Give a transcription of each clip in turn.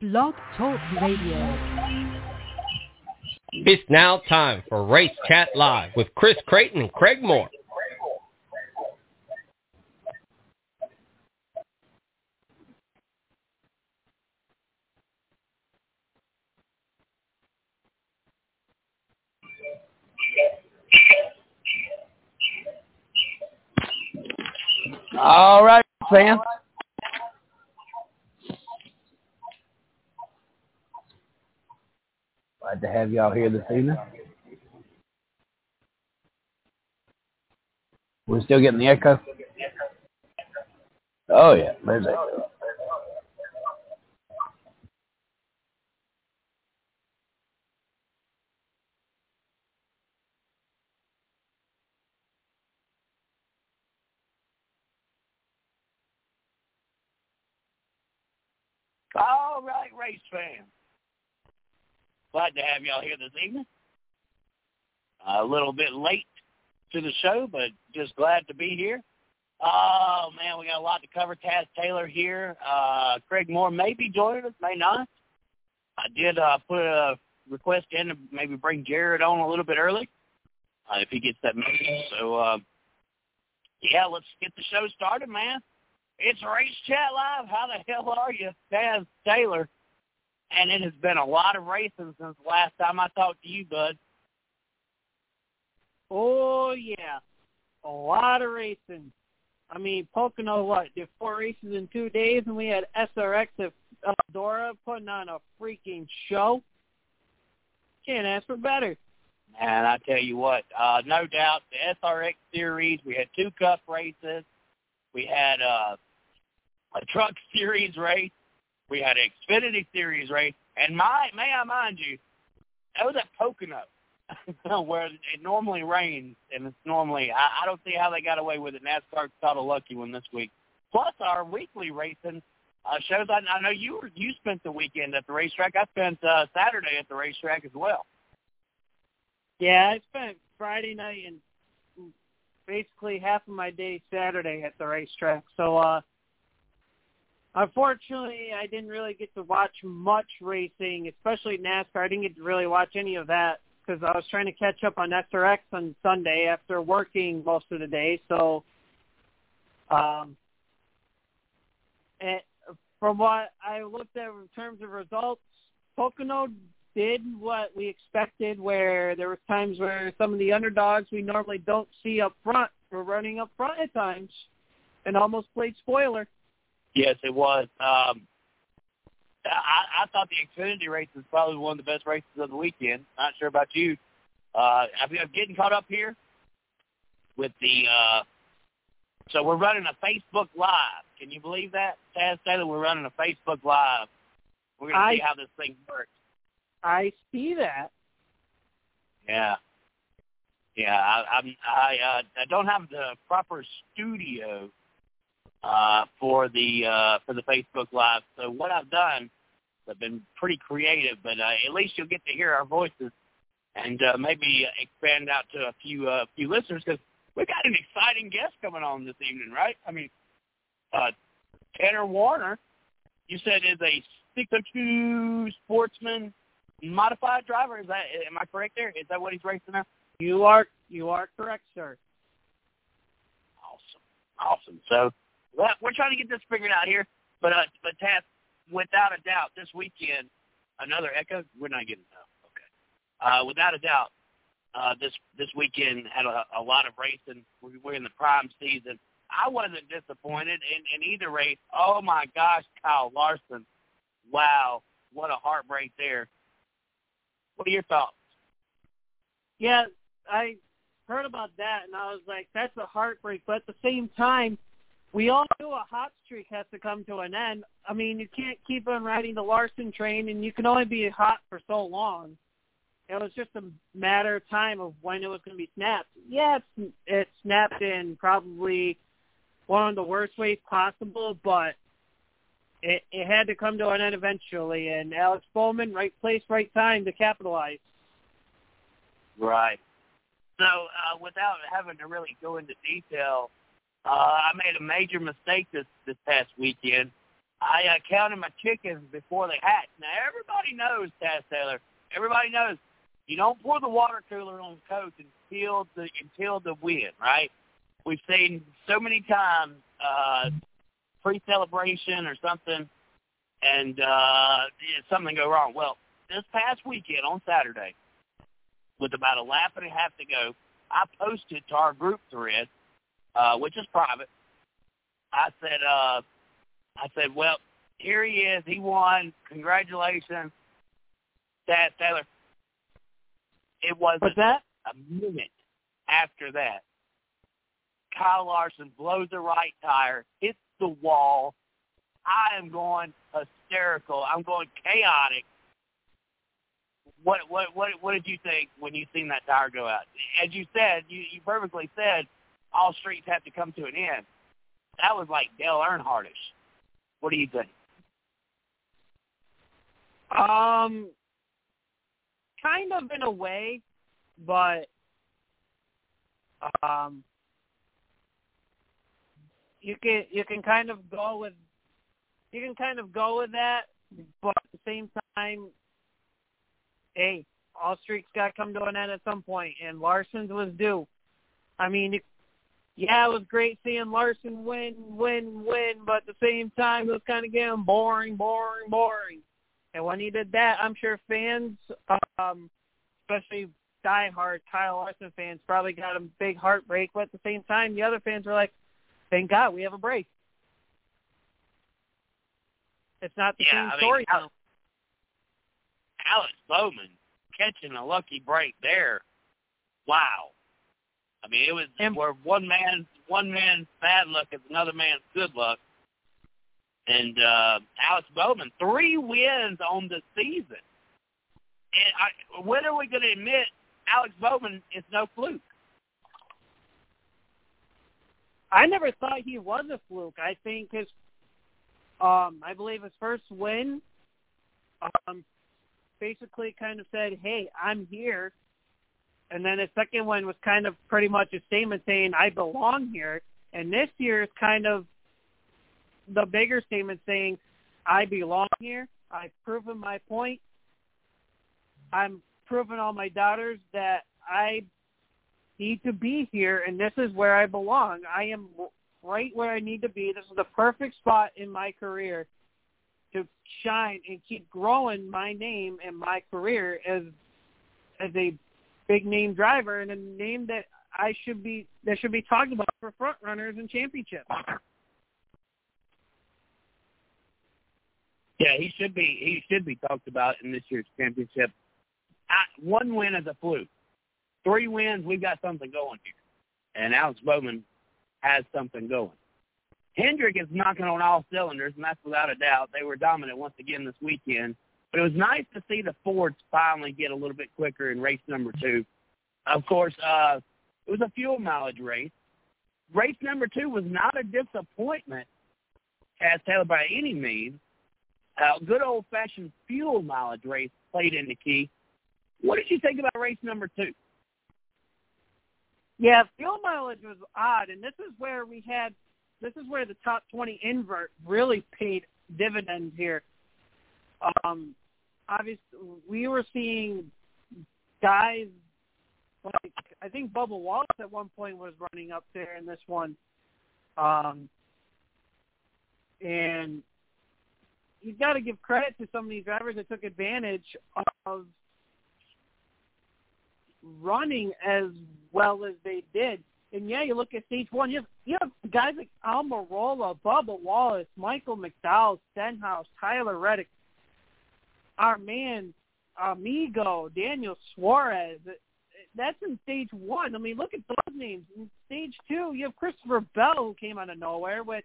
Blog Talk Radio. It's now time for Race Chat Live with Chris Creighton and Craig Moore. All right, fam. Glad to have y'all here this evening. We're still getting the echo? Oh, yeah. There's echo. All right, race fans. Glad to have y'all here this evening. A little bit late to the show, but just glad to be here. Oh man, we got a lot to cover. Taz Taylor here. Uh, Craig Moore may be joining us, may not. I did uh, put a request in to maybe bring Jared on a little bit early uh, if he gets that message. So uh, yeah, let's get the show started, man. It's Race Chat Live. How the hell are you, Taz Taylor? And it has been a lot of racing since last time I talked to you, bud. Oh yeah, a lot of racing. I mean, Pocono, what did four races in two days, and we had SRX at Eldora putting on a freaking show. Can't ask for better. And I tell you what, uh, no doubt the SRX series. We had two Cup races. We had uh, a Truck Series race. We had Xfinity Series race, and my may I mind you, that was at Pocono, where it normally rains, and it's normally I, I don't see how they got away with it. NASCAR caught a lucky one this week. Plus, our weekly racing uh, shows. I, I know you were you spent the weekend at the racetrack. I spent uh, Saturday at the racetrack as well. Yeah, I spent Friday night and basically half of my day Saturday at the racetrack. So uh Unfortunately, I didn't really get to watch much racing, especially NASCAR. I didn't get to really watch any of that because I was trying to catch up on SRX on Sunday after working most of the day. So, um, and from what I looked at in terms of results, Pocono did what we expected. Where there were times where some of the underdogs we normally don't see up front were running up front at times, and almost played spoiler. Yes, it was. Um, I, I thought the Xfinity race was probably one of the best races of the weekend. Not sure about you. Uh, I'm getting caught up here with the. Uh, so we're running a Facebook Live. Can you believe that, Taz Taylor? We're running a Facebook Live. We're going to see how this thing works. I see that. Yeah. Yeah, I, I'm, I uh, I don't have the proper studio uh, for the uh, for the Facebook Live. So what I've done, I've been pretty creative, but uh, at least you'll get to hear our voices and uh, maybe expand out to a few uh, few listeners because we've got an exciting guest coming on this evening, right? I mean, uh, Tanner Warner, you said is a 602 sportsman modified driver. Is that am I correct there? Is that what he's racing now? You are you are correct, sir. Awesome, awesome. So well, we're trying to get this figured out here, but uh, but Tap, without a doubt, this weekend, another echo. We're not getting no. Okay. Uh, without a doubt, uh, this this weekend had a, a lot of racing. We're in the prime season. I wasn't disappointed in, in either race. Oh my gosh, Kyle Larson! Wow, what a heartbreak there. What are your thoughts? Yeah, I heard about that, and I was like, that's a heartbreak. But at the same time, we all knew a hot streak has to come to an end. I mean, you can't keep on riding the Larson train, and you can only be hot for so long. It was just a matter of time of when it was going to be snapped. Yeah, it snapped in probably one of the worst ways possible, but it, it had to come to an end eventually. And Alex Bowman, right place, right time to capitalize. Right. So, uh, without having to really go into detail, uh, I made a major mistake this this past weekend. I uh, counted my chickens before they hatch. Now everybody knows, Taz Taylor. Everybody knows you don't pour the water cooler on the coach until the until the win, right? We've seen so many times uh, pre-celebration or something, and uh, something go wrong. Well, this past weekend on Saturday, with about a lap and a half to go, I posted to our group thread, uh, which is private. I said, uh, I said, well, here he is. He won. Congratulations, Dad Taylor. It What's that? a minute after that. Kyle Larson blows the right tire, hits the wall. I am going hysterical. I'm going chaotic. What what what what did you think when you seen that tire go out? As you said, you, you perfectly said all streets have to come to an end. That was like Dale Earnhardish. What do you think? Um, kind of in a way, but um, you can you can kind of go with you can kind of go with that, but at the same time, hey, all streaks got to come to an end at some point, and Larson's was due. I mean, it, yeah, it was great seeing Larson win, win, win, but at the same time, it was kind of getting boring, boring, boring. And when he did that, I'm sure fans, um, especially diehard Kyle Larson fans, probably got a big heartbreak. But at the same time, the other fans were like, "Thank God we have a break." It's not the Yeah, same I mean, story Al- now. Alex Bowman catching a lucky break there. Wow. I mean, it was And- where one man one man's bad luck is another man's good luck. And uh Alex Bowman, three wins on the season. And I, when are we going to admit Alex Bowman is no fluke? I never thought he was a fluke. I think his, um, I believe his first win, um, basically kind of said, "Hey, I'm here," and then his second win was kind of pretty much a statement saying, "I belong here." And this year is kind of the bigger statement saying, "I belong here. I've proven my point. I'm proving all my doubters that I need to be here, and this is where I belong. I am right where I need to be. This is the perfect spot in my career to shine and keep growing my name and my career as as a big name driver and a name that I should be that should be talked about for front runners and championships. Yeah, he should be. He should be talked about in this year's championship. I, one win is a fluke. Three wins, we've got something going here, and Alex Bowman has something going. Hendrick is knocking on all cylinders, and that's without a doubt. They were dominant once again this weekend. But it was nice to see the Fords finally get a little bit quicker in race number two. Of course, uh, it was a fuel mileage race. Race number two was not a disappointment, Taz Taylor by any means. Uh, good old-fashioned fuel mileage race played in the key. What did you think about race number two? Yeah, fuel mileage was odd, and this is where we had this is where the top 20 invert really paid dividends here. Um, obviously, we were seeing guys like I think Bubba Wallace at one point was running up there in this one, um, and you got to give credit to some of these drivers that took advantage of running as well as they did. And yeah, you look at stage one, you have, you have guys like Almirola, Bubba Wallace, Michael McDowell, Stenhouse, Tyler Reddick, our man, Amigo, Daniel Suarez. That's in stage one. I mean, look at those names. In stage two, you have Christopher Bell who came out of nowhere, which,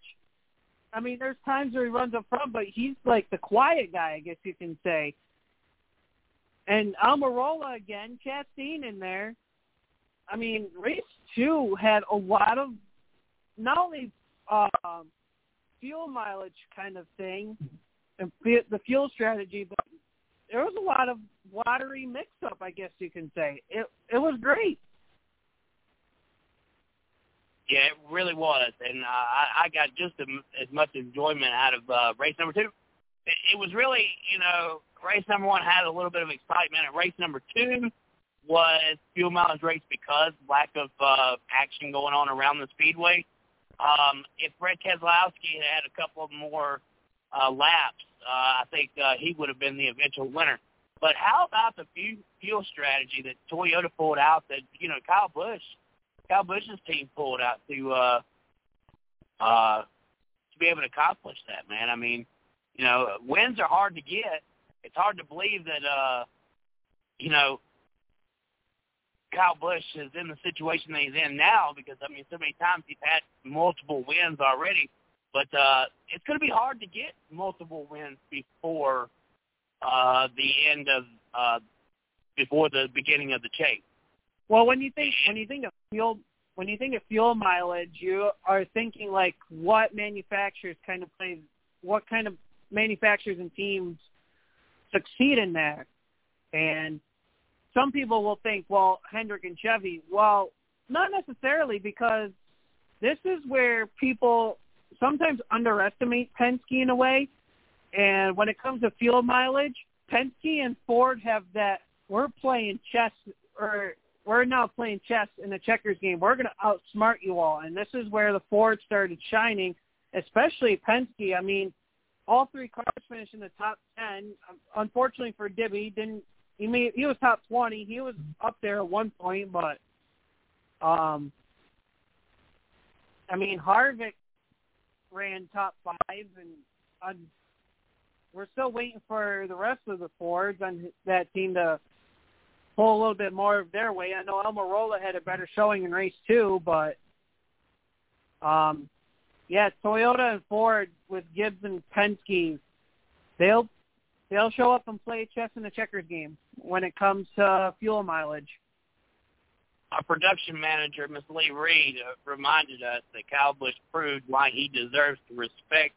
I mean, there's times where he runs up front, but he's like the quiet guy, I guess you can say. And Almirola again, Chastain in there. I mean, race two had a lot of not only um, fuel mileage kind of thing and the fuel strategy, but there was a lot of watery mix-up, I guess you can say. It it was great. Yeah, it really was, and uh, I, I got just as much enjoyment out of uh, race number two. It, it was really, you know, race number one had a little bit of excitement, and race number two was fuel mileage race because lack of uh, action going on around the speedway. Um, if Brett Keselowski had had a couple of more uh, laps, uh, I think uh, he would have been the eventual winner. But how about the fuel strategy that Toyota pulled out that, you know, Kyle Busch, Kyle Busch's team pulled out to, uh, uh, to be able to accomplish that, man. I mean, you know, wins are hard to get. It's hard to believe that, uh, you know, Kyle Busch is in the situation that he's in now because, I mean, so many times he's had multiple wins already. But uh, it's going to be hard to get multiple wins before uh, the end of uh, before the beginning of the chase. Well, when you think when you think of fuel when you think of fuel mileage, you are thinking like what manufacturers kind of play, what kind of manufacturers and teams succeed in that, and some people will think, well, Hendrick and Chevy. Well, not necessarily because this is where people sometimes underestimate Penske in a way. And when it comes to fuel mileage, Penske and Ford have that we're playing chess or we're now playing chess in a checkers game. We're going to outsmart you all. And this is where the Ford started shining, especially Penske. I mean, all three cars finished in the top 10. Unfortunately for Dibby, didn't he made he was top 20. He was up there at one point, but um I mean, Harvick ran top five, and I'm, we're still waiting for the rest of the Fords on that team to pull a little bit more of their way. I know Almirola had a better showing in race two, but um, yeah, Toyota and Ford with Gibbs and Penske, they'll they'll show up and play chess in the checkers game when it comes to fuel mileage our production manager, Miss Lee Reed, uh, reminded us that Kyle Busch proved why he deserves to respect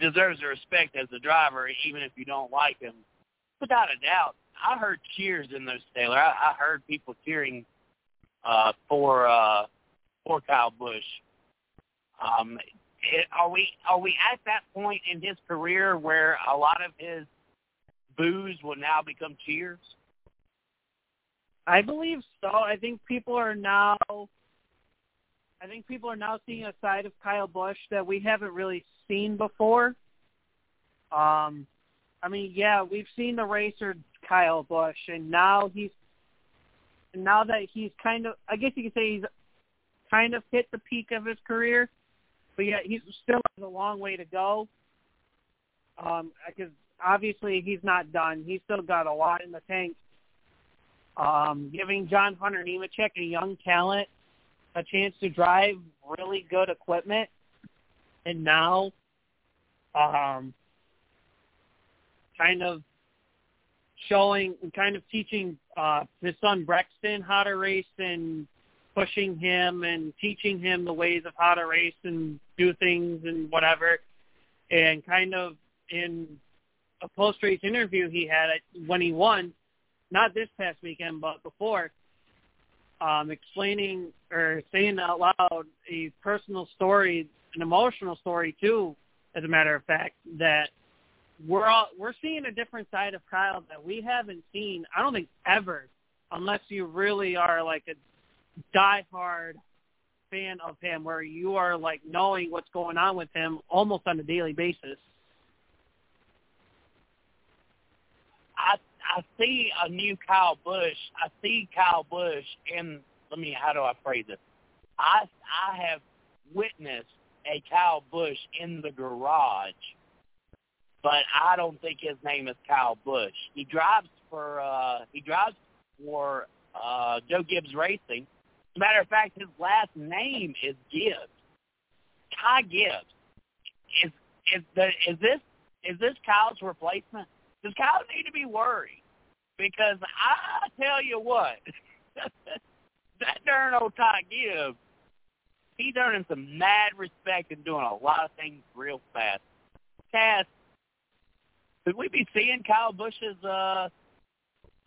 deserves the respect as a driver, even if you don't like him. Without a doubt, I heard cheers in those Taylor. I, I heard people cheering uh, for uh, for Kyle Busch. Um, are we are we at that point in his career where a lot of his boos will now become cheers? I believe so. I think people are now I think people are now seeing a side of Kyle Busch that we haven't really seen before. Um I mean, yeah, we've seen the racer Kyle Busch and now he's now that he's kind of I guess you could say he's kind of hit the peak of his career, but yet he's still has a long way to go. Um because obviously he's not done. He's still got a lot in the tank um, giving John Hunter Nemechek, a young talent, a chance to drive really good equipment, and now um, kind of showing, kind of teaching uh, his son Brexton how to race and pushing him and teaching him the ways of how to race and do things and whatever, and kind of in a post-race interview he had when he won, not this past weekend, but before, um, explaining or saying out loud a personal story, an emotional story too, as a matter of fact, that we're all we're seeing a different side of Kyle that we haven't seen, I don't think ever, unless you really are like a diehard fan of him, where you are like knowing what's going on with him almost on a daily basis. I I see a new Kyle Busch. I see Kyle Busch in. Let me. How do I phrase it? I I have witnessed a Kyle Busch in the garage, but I don't think his name is Kyle Busch. He drives for uh he drives for uh Joe Gibbs Racing. As a matter of fact, his last name is Gibbs. Ty Gibbs. Is is the is this is this Kyle's replacement? Does Kyle need to be worried? Because I tell you what, that darn old Ty Gibbs, he's earning some mad respect and doing a lot of things real fast. Taz, could we be seeing Kyle Busch's uh,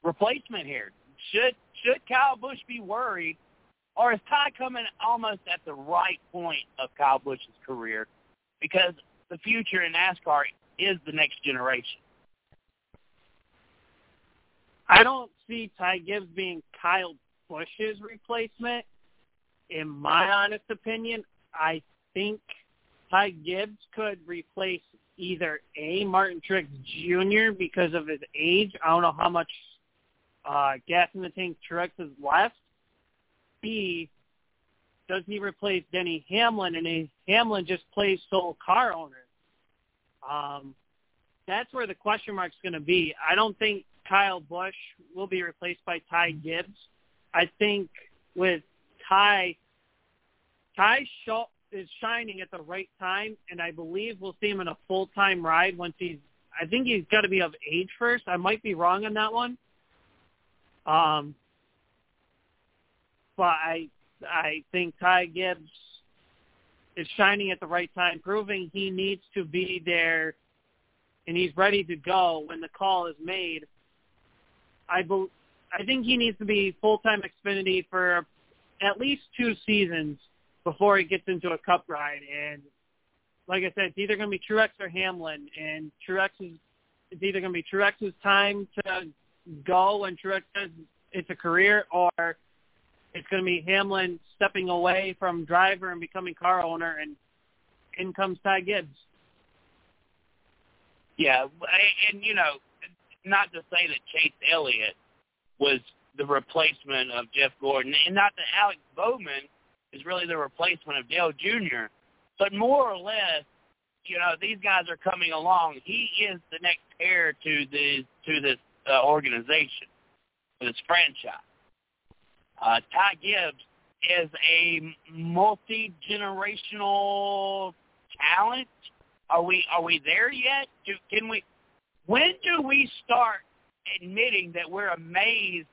replacement here? Should should Kyle Busch be worried or is Ty coming almost at the right point of Kyle Busch's career? Because the future in NASCAR is the next generation. I don't see Ty Gibbs being Kyle Busch's replacement. In my honest opinion, I think Ty Gibbs could replace either A, Martin Truex Jr. because of his age. I don't know how much uh, gas in the tank Truex has left. B, does he replace Denny Hamlin? And he, Hamlin just plays sole car owner. Um, that's where the question mark's going to be. I don't think Kyle Busch will be replaced by Ty Gibbs. I think with Ty, Ty show, is shining at the right time, and I believe we'll see him in a full-time ride once he's. I think he's got to be of age first. I might be wrong on that one. Um, but I I think Ty Gibbs is shining at the right time, proving he needs to be there and he's ready to go when the call is made. I be, I think he needs to be full-time Xfinity for at least two seasons before he gets into a cup ride. And like I said, it's either going to be Truex or Hamlin, and Truex is it's either going to be Truex's time to go and Truex says it's a career, or it's going to be Hamlin stepping away from driver and becoming car owner, and in comes Ty Gibbs. Yeah, and you know, not to say that Chase Elliott was the replacement of Jeff Gordon, and not that Alex Bowman is really the replacement of Dale Jr., but more or less, you know, these guys are coming along. He is the next heir to the to this uh, organization, this franchise. Uh, Ty Gibbs is a multi generational talent. Are we are we there yet? Do, can we? When do we start admitting that we're amazed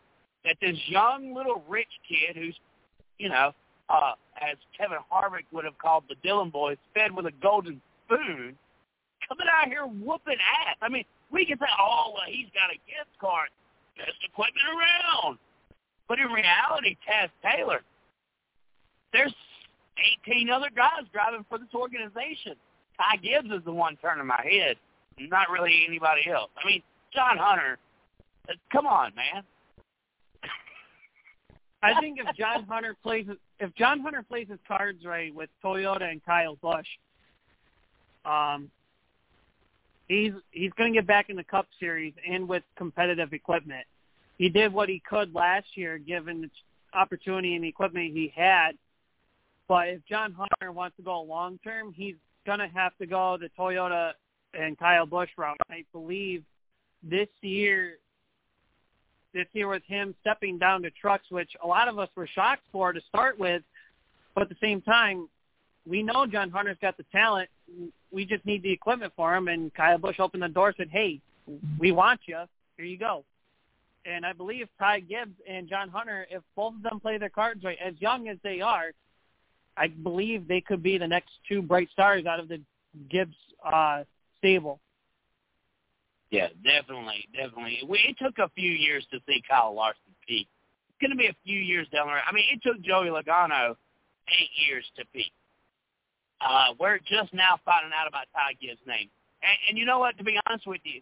that this young little rich kid who's, you know, uh, as Kevin Harvick would have called the Dillon boys, fed with a golden spoon, coming out here whooping ass. I mean, we can say, oh, well, he's got a gift card, best equipment around. But in reality, Taz Taylor, there's 18 other guys driving for this organization. Ty Gibbs is the one turning my head, not really anybody else. I mean, John Hunter, uh, come on, man. I think if John Hunter plays if John Hunter plays his cards right with Toyota and Kyle Busch, um, he's he's going to get back in the Cup Series and with competitive equipment. He did what he could last year, given the opportunity and the equipment he had. But if John Hunter wants to go long term, he's going to have to go the Toyota and Kyle Busch route. I believe this year, this year with him stepping down to trucks, which a lot of us were shocked for to start with, but at the same time, we know John Hunter's got the talent. We just need the equipment for him. And Kyle Busch opened the door, and said, "Hey, we want you. Here you go." And I believe Ty Gibbs and John Hunter, if both of them play their cards right, as young as they are, I believe they could be the next two bright stars out of the Gibbs uh, stable. Yeah, definitely, definitely. We, it took a few years to see Kyle Larson peak. It's going to be a few years down the road. I mean, it took Joey Logano eight years to peak. Uh, we're just now finding out about Ty Gibbs' name. And, and you know what? To be honest with you,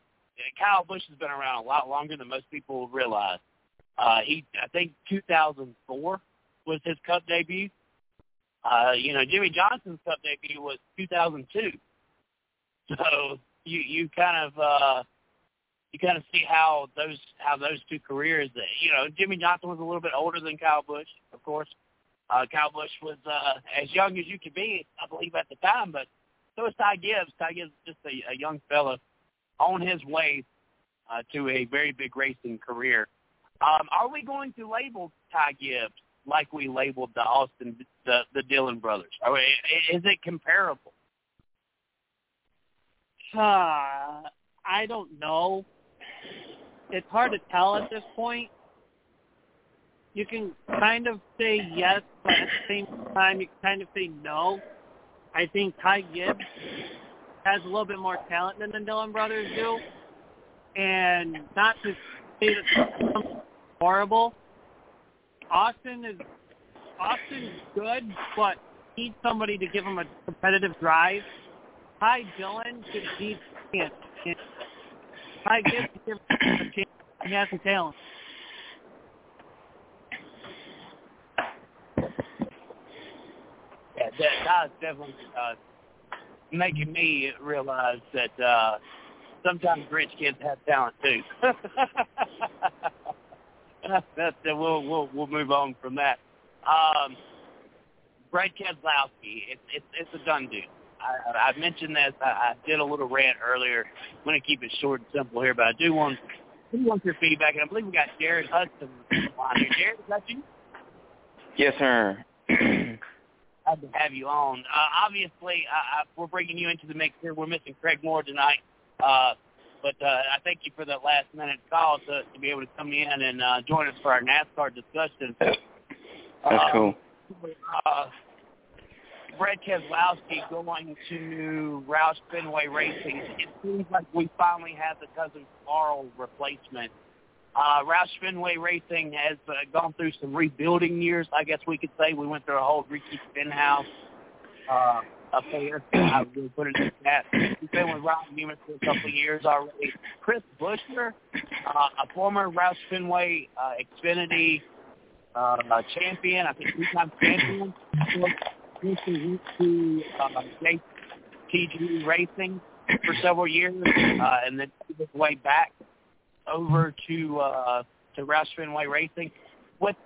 Kyle Busch has been around a lot longer than most people realize. Uh, he, I think, 2004 was his Cup debut. Uh, you know, Jimmie Johnson's Cup debut was 2002. So you you kind of uh, you kind of see how those how those two careers. You know, Jimmie Johnson was a little bit older than Kyle Busch, of course. Uh, Kyle Busch was uh, as young as you could be, I believe, at the time. But so was Ty Gibbs. Ty Gibbs is just a, a young fella on his way uh, to a very big racing career. Um, are we going to label Ty Gibbs like we labeled the Austin, the the Dillon brothers? Are we, is it comparable? Uh, I don't know. It's hard to tell at this point you can kind of say yes, but at the same time you can kind of say no. I think Ty Gibbs has a little bit more talent than the Dillon brothers do, and not to say that horrible. Austin is Austin's good, but needs somebody to give him a competitive drive. Dillon just needs a chance. Chance. He has some talent. Yeah, that, that's definitely uh, making me realize that uh, sometimes rich kids have talent too. that's, uh, we'll we'll we'll move on from that. Um, Brad Keselowski, it's it's it's a done deal. I, I mentioned this. I, I did a little rant earlier. I'm going to keep it short and simple here, but I do want I do want your feedback, and I believe we got Jared Hudson on here. Jared, is that you? Yes, sir. Glad to have you on. Uh, obviously, uh, we're bringing you into the mix here. We're missing Craig Moore tonight, uh, but uh, I thank you for that last minute call to, to be able to come in and uh, join us for our NASCAR discussion. That's Uh, cool. Uh, Brett Keselowski going to Roush Fenway Racing. It seems like we finally have the cousin Carl replacement. Uh, Roush Fenway Racing has uh, gone through some rebuilding years, I guess we could say. We went through a whole Ricky Stenhouse uh, affair. I to put it in that. He's been with Ryan Newman for a couple of years already. Chris Buescher, uh, a former Roush Fenway uh, Xfinity uh, champion, I think two-time champion. Went to uh, JTG Racing for several years, uh, and then his way back over to uh, to Roush Fenway Racing. With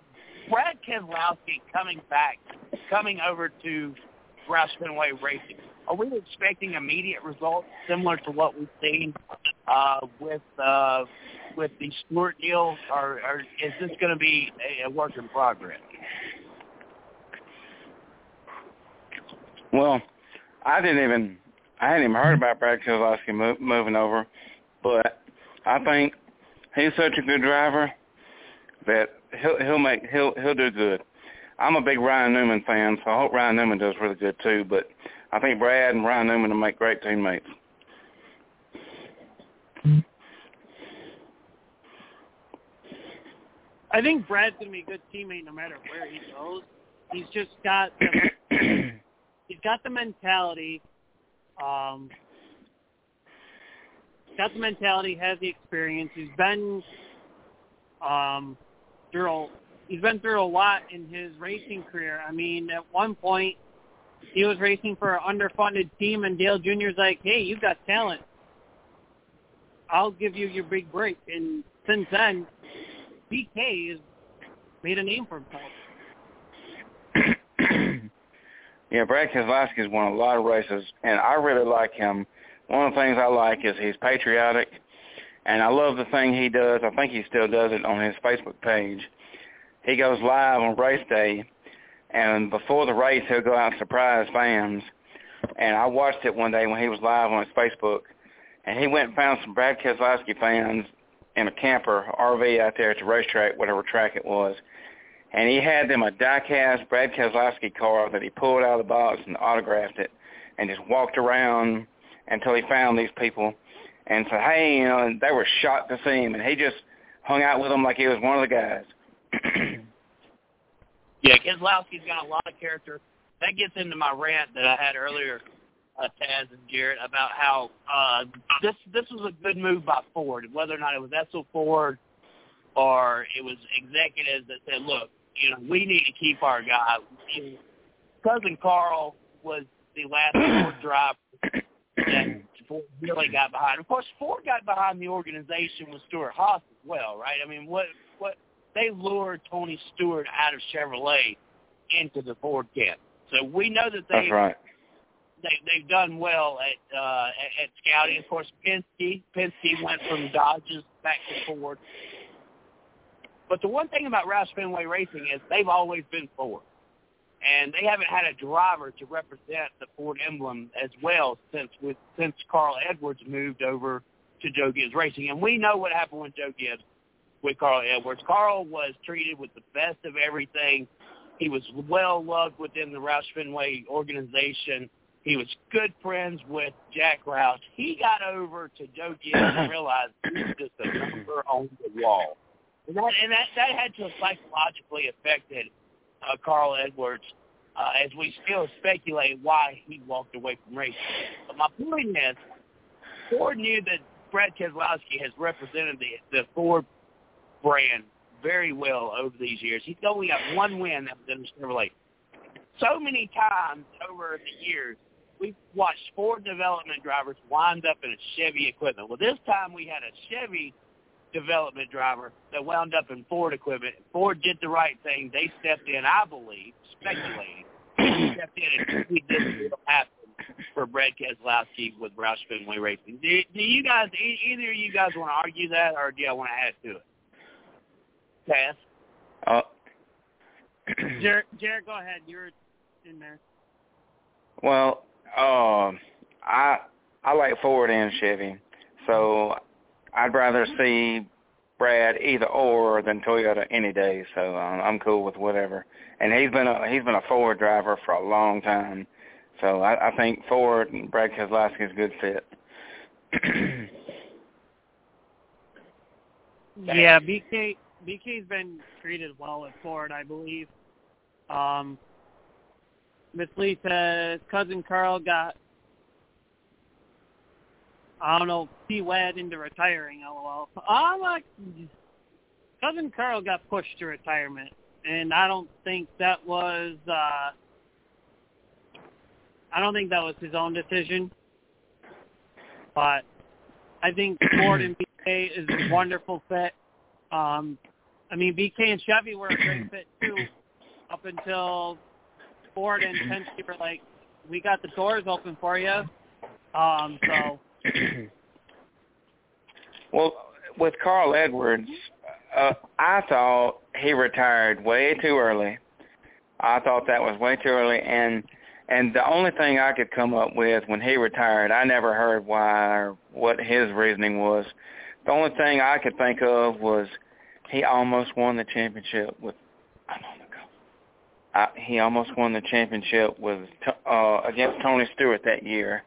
Brad Keselowski coming back, coming over to Roush Fenway Racing, are we expecting immediate results similar to what we've seen uh, with uh, with the Stewart deal, or, or is this going to be a, a work in progress? Well, I didn't even I hadn't even heard about Brad Keselowski mo- moving over, but I think he's such a good driver that he'll he'll make he'll he'll do good. I'm a big Ryan Newman fan, so I hope Ryan Newman does really good too. But I think Brad and Ryan Newman will make great teammates. I think Brad's gonna be a good teammate no matter where he goes. He's just got the, he's got the mentality. Um, got the mentality, has the experience. He's been um, through he's been through a lot in his racing career. I mean, at one point he was racing for an underfunded team, and Dale Jr.'s like, "Hey, you got talent. I'll give you your big break." And since then, BK has made a name for himself. Yeah, Brad Keselowski's won a lot of races, and I really like him. One of the things I like is he's patriotic, and I love the thing he does. I think he still does it on his Facebook page. He goes live on race day, and before the race, he'll go out and surprise fans. And I watched it one day when he was live on his Facebook, and he went and found some Brad Keselowski fans in a camper RV out there at the racetrack, whatever track it was. And he had them a die-cast Brad Keselowski car that he pulled out of the box and autographed it and just walked around until he found these people and said, hey, you know, and they were shocked to see him. And he just hung out with them like he was one of the guys. Yeah, Keselowski's got a lot of character. That gets into my rant that I had earlier, uh, Taz and Jared, about how uh, this this was a good move by Ford, whether or not it was Edsel Ford or it was executives that said, look, you know, we need to keep our guy. You know, Cousin Carl was the last Ford driver that Ford really got behind. Of course, Ford got behind the organization with Stewart-Haas as well, right? I mean, what what they lured Tony Stewart out of Chevrolet into the Ford camp. So we know that they That's right. they they've done well at uh at, at scouting. Of course, Penske Penske went from Dodges back to Ford. But the one thing about Roush Fenway Racing is they've always been Ford, and they haven't had a driver to represent the Ford emblem as well since with since Carl Edwards moved over to Joe Gibbs Racing. And we know what happened with Joe Gibbs with Carl Edwards. Carl was treated with the best of everything. He was well loved within the Roush Fenway organization. He was good friends with Jack Roush. He got over to Joe Gibbs and realized he was just a number on the wall. And that and that, that had to have psychologically affected uh, Carl Edwards uh, as we still speculate why he walked away from racing. But my point is, Ford knew that Brad Keselowski has represented the, the Ford brand very well over these years. He's only got one win that was in the Chevrolet. So many times over the years, we've watched Ford development drivers wind up in a Chevy equipment. Well, this time we had a Chevy development driver that wound up in Ford equipment. Ford did the right thing. They stepped in, I believe, speculating, stepped in and we did what happened for Brad Keselowski with Roush Fenway Racing. Do, do you guys, either of you guys want to argue that or do y'all want to add to it? Taz? Uh, Jared, Jared, go ahead. You're in there. Well, um, I I like Ford and Chevy, so I'd rather see Brad either or than Toyota any day. So um, I'm cool with whatever. And he's been a he's been a Ford driver for a long time, so I, I think Ford and Brad Keselowski is a good fit. yeah, BK BK's been treated well at Ford, I believe. Um, Miss Lee cousin Carl got I don't know, he wed into retiring, lol. I'm like cousin Carl got pushed to retirement and I don't think that was uh I don't think that was his own decision. But I think Ford and BK is a wonderful fit. Um I mean BK and Chevy were a great fit too up until Ford and Penske were like, We got the doors open for you. Um so well, with Carl Edwards, uh, I thought he retired way too early. I thought that was way too early, and and the only thing I could come up with when he retired, I never heard why or what his reasoning was. The only thing I could think of was he almost won the championship with. I he almost won the championship with uh, against Tony Stewart that year,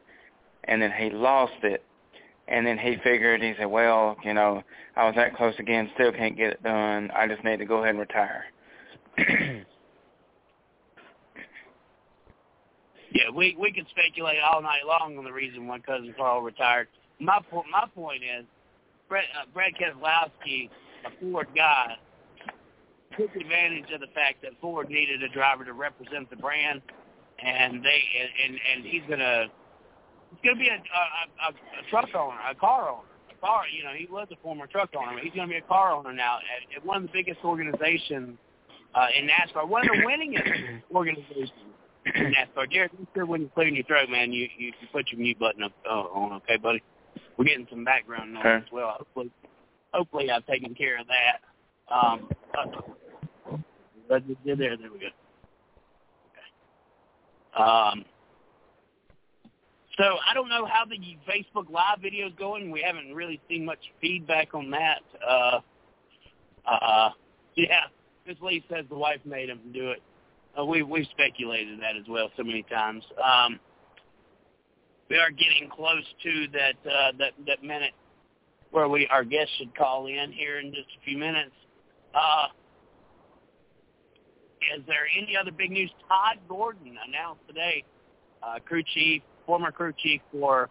and then he lost it and then he figured, he said, well, you know, I was that close again, still can't get it done. I just need to go ahead and retire. yeah, we we could speculate all night long on the reason why cousin Carl retired. My po- my point is, Brett, uh, Brad Keselowski, a Ford guy, took advantage of the fact that Ford needed a driver to represent the brand, and they and and, and he's gonna He's going to be a, a, a, a truck owner, a car owner. A car, you know, he was a former truck owner. He's going to be a car owner now at, at one of the biggest organizations uh, in NASCAR, one of the winningest organizations in NASCAR. Jared, make sure when you're clearing your throat, man, you, you, you put your mute button up uh, on, okay, buddy? We're getting some background noise okay. as well. Hopefully, hopefully I've taken care of that. Um, uh, there, there we go. Okay. Um, so I don't know how the Facebook Live video is going. We haven't really seen much feedback on that. Uh, uh, yeah, Miss Lee says the wife made him do it. Uh, we we speculated that as well so many times. Um, we are getting close to that uh, that that minute where we our guest should call in here in just a few minutes. Uh, is there any other big news? Todd Gordon announced today, uh, crew chief former crew chief for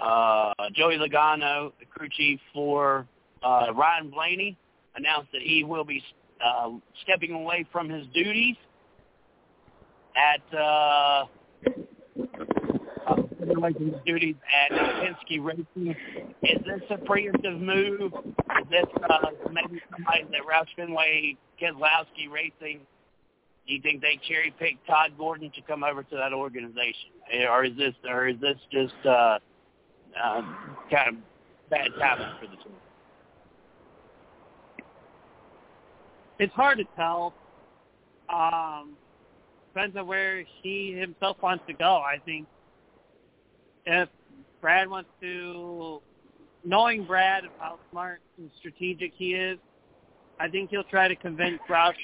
uh, Joey Logano, the crew chief for uh, Ryan Blaney, announced that he will be uh, stepping away from his duties at uh, away his duties at Penske Racing. Is this a preemptive move? Is this uh, maybe somebody that Roush Fenway Keselowski Racing do you think they cherry picked Todd Gordon to come over to that organization, or is this, or is this just uh, uh, kind of bad timing for the team? It's hard to tell. Um, depends on where he himself wants to go. I think if Brad wants to, knowing Brad of how smart and strategic he is, I think he'll try to convince Roush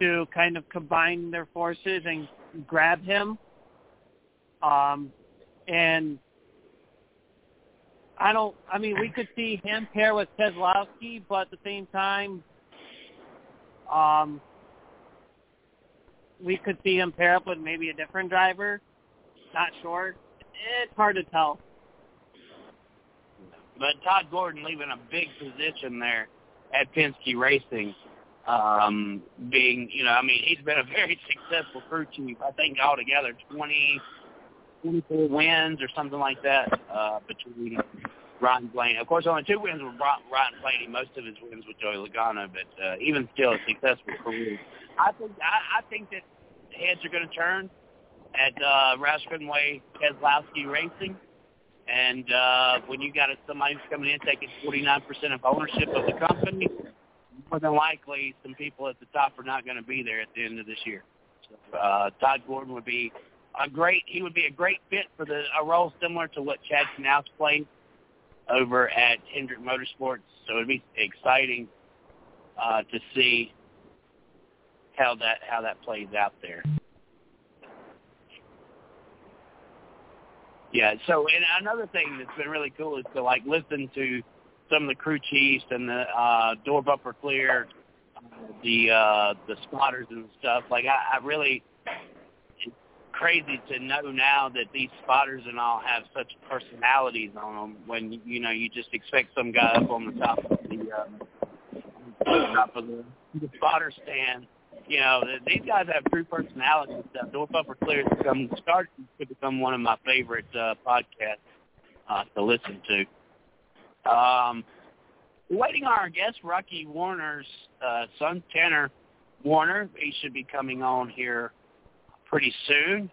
to kind of combine their forces and grab him. Um, and I don't. I mean, we could see him pair with Keselowski, but at the same time, um, we could see him pair up with maybe a different driver. Not sure. It's hard to tell. But Todd Gordon leaving a big position there at Penske Racing, um, being, you know, I mean, he's been a very successful crew chief. I think altogether 20, 24 wins or something like that uh, between Ryan Blaney. Of course, only two wins with Ryan Blaney. Most of his wins with Joey Logano, but uh, even still, a successful career. I think I, I think that heads are going to turn at uh, Roush Fenway Keselowski Racing. And uh, when you got somebody who's coming in taking 49% of ownership of the company, more than likely some people at the top are not going to be there at the end of this year. So, uh, Todd Gordon would be a great. He would be a great fit for the a role similar to what Chad Knaus played over at Hendrick Motorsports. So it'd be exciting uh, to see how that how that plays out there. Yeah. So, and another thing that's been really cool is to like listen to some of the crew chiefs and the uh, door bumper clear, the uh, the spotters and stuff. Like I, I really, it's crazy to know now that these spotters and all have such personalities on them. When you know you just expect some guy up on the top of the um, top of the, the spotter stand you know, these guys have true personality and stuff. Door Bumper Clear has become started to become one of my favorite uh, podcasts uh, to listen to. Um, waiting on our guest, Rocky Warner's uh, son, Tanner Warner. He should be coming on here pretty soon.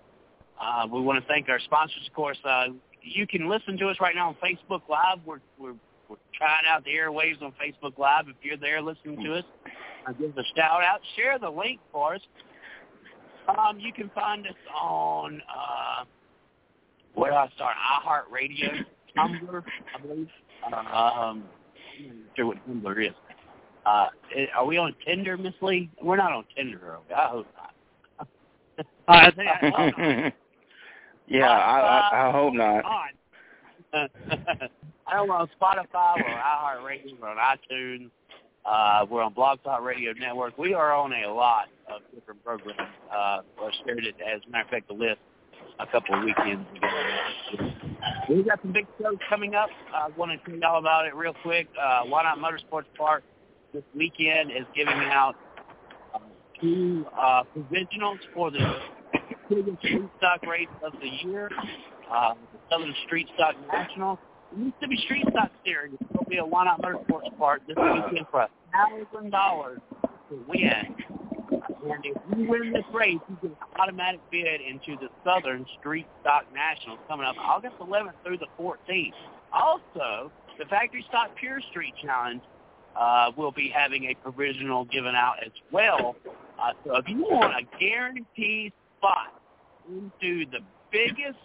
Uh, we want to thank our sponsors, of course. Uh, you can listen to us right now on Facebook Live. We're, we're, we're trying out the airwaves on Facebook Live. If you're there listening to us, uh, give us a shout out. Share the link for us. Um, you can find us on uh, where do I start? iHeartRadio, Tumblr, I believe. Um, I'm not sure what Tumblr is. Uh, are we on Tinder, Miss Lee? We're not on Tinder, are we? I hope not. uh, I think I hope not. yeah, I, I, I hope not. I don't know on Spotify or iHeartRadio or on iTunes. Uh, we're on Blog Talk Radio Network. We are on a lot of different programs. Uh, I shared it, as a matter of fact, the list a couple of weekends ago. We've got some big shows coming up. I want to tell you all about it real quick. Uh, Why Not Motorsports Park this weekend is giving out uh, two uh, provisionals for the biggest street stock race of the year, uh, the Southern Street Stock National. Mississippi Street Stock Series will be a Why Not Motorsports Park this weekend for a thousand dollars to win. And if you win this race, you get an automatic bid into the Southern Street Stock Nationals coming up August 11th through the 14th. Also, the Factory Stock Pure Street Challenge uh, will be having a provisional given out as well. Uh, so if you want a guaranteed spot into the biggest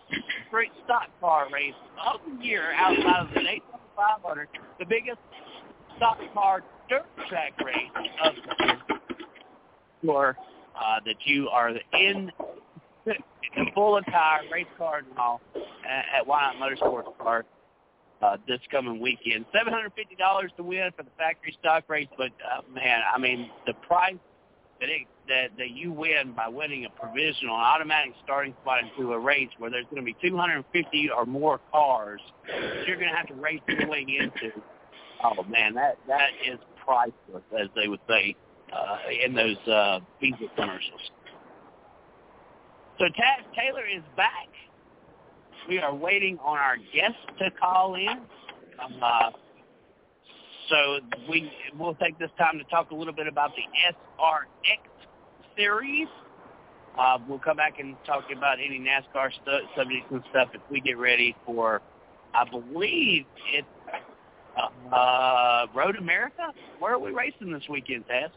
straight stock car race of the year outside of the Daytona 500, the biggest stock car dirt track race of the year. Sure uh, that you are in in full attire, race car and all, at, at Why Motorsports Park uh, this coming weekend. Seven hundred fifty dollars to win for the factory stock race, but uh, man, I mean the price that it that, that you win by winning a provisional, an automatic starting spot into a race where there's going to be 250 or more cars that you're going to have to race your way into. Oh man, that that is priceless, as they would say uh, in those uh, commercials. So Taz Taylor is back. We are waiting on our guest to call in. Um, uh, so we will take this time to talk a little bit about the SRX series. Uh, we'll come back and talk about any NASCAR stu- subjects and stuff if we get ready for, I believe it's uh, Road America. Where are we racing this weekend, Taz?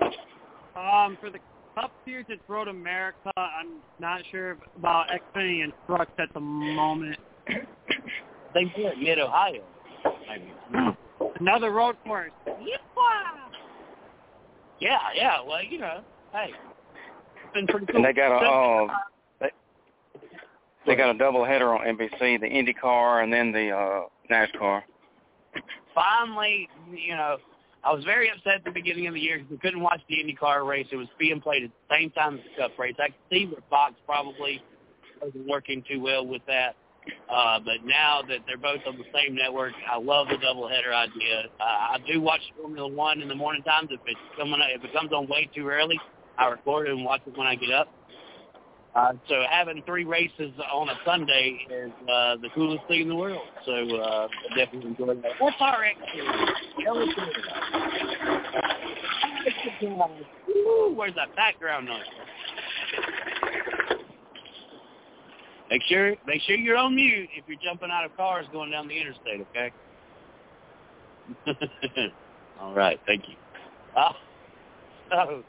Um, for the Cup Series, it's Road America. I'm not sure about Xfinity and trucks at the moment. they do it Mid Ohio. Maybe. Another road course. Yeah, yeah. Well, you know, hey, been pretty cool. And they got a uh, they, they got a double header on NBC, the IndyCar and then the uh NASCAR. Finally, you know, I was very upset at the beginning of the year because we couldn't watch the IndyCar race. It was being played at the same time as the Cup race. I could see where Fox probably wasn't working too well with that. Uh, but now that they're both on the same network, I love the doubleheader idea. Uh, I do watch Formula One in the morning times. If it's coming, if it comes on way too early, I record it and watch it when I get up. Uh, so having three races on a Sunday is uh, the coolest thing in the world. So uh, I definitely enjoy that. What's our Ooh, where's that background noise? Make sure make sure you're on mute if you're jumping out of cars going down the interstate, okay? All right, thank you. Uh, so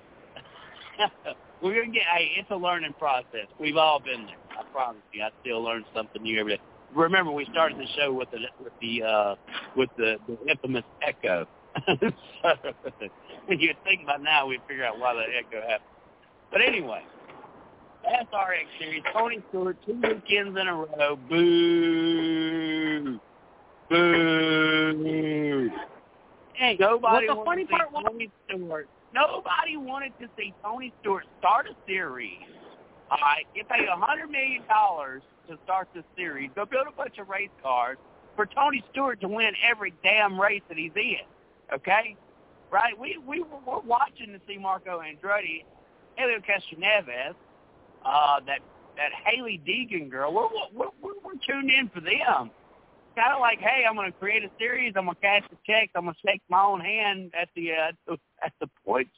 we're gonna get. Hey, it's a learning process. We've all been there. I promise you. I still learn something new every day. Remember, we started the show with the with the uh, with the, the infamous echo. so, you'd think by now we'd figure out why that echo happened. But anyway, SRX series, Tony Stewart, two weekends in a row. Boo, boo. Hey, Nobody what the funny part was, Tony Stewart. Nobody wanted to see Tony Stewart start a series. All right, get paid a hundred million dollars to start this series. Go build a bunch of race cars for Tony Stewart to win every damn race that he's in. Okay, right? We we were watching to see Marco Andretti, Helio Castroneves, uh, that that Hailie Deegan girl. We're we're, we're tuned in for them kind of like, hey, I'm going to create a series. I'm going to cash the checks. I'm going to shake my own hand at the uh, at the, points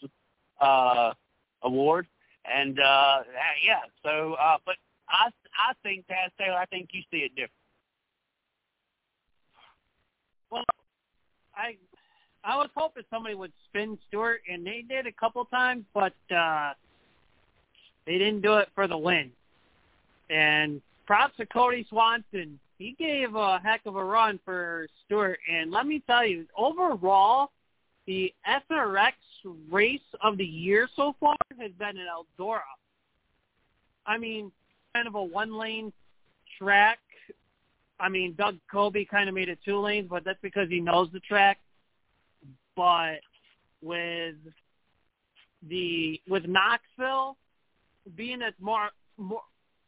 uh, award. And uh, yeah, so uh, but I I think Taz Taylor, I think you see it different. well, I I was hoping somebody would spin Stewart, and they did a couple times, but uh, they didn't do it for the win. And props to Kody Swanson. He gave a heck of a run for Stewart, and let me tell you, overall, the SRX race of the year so far has been in Eldora. I mean, kind of a one-lane track. I mean, Doug Coby kind of made it two lanes, but that's because he knows the track. But with the with Knoxville being it's more more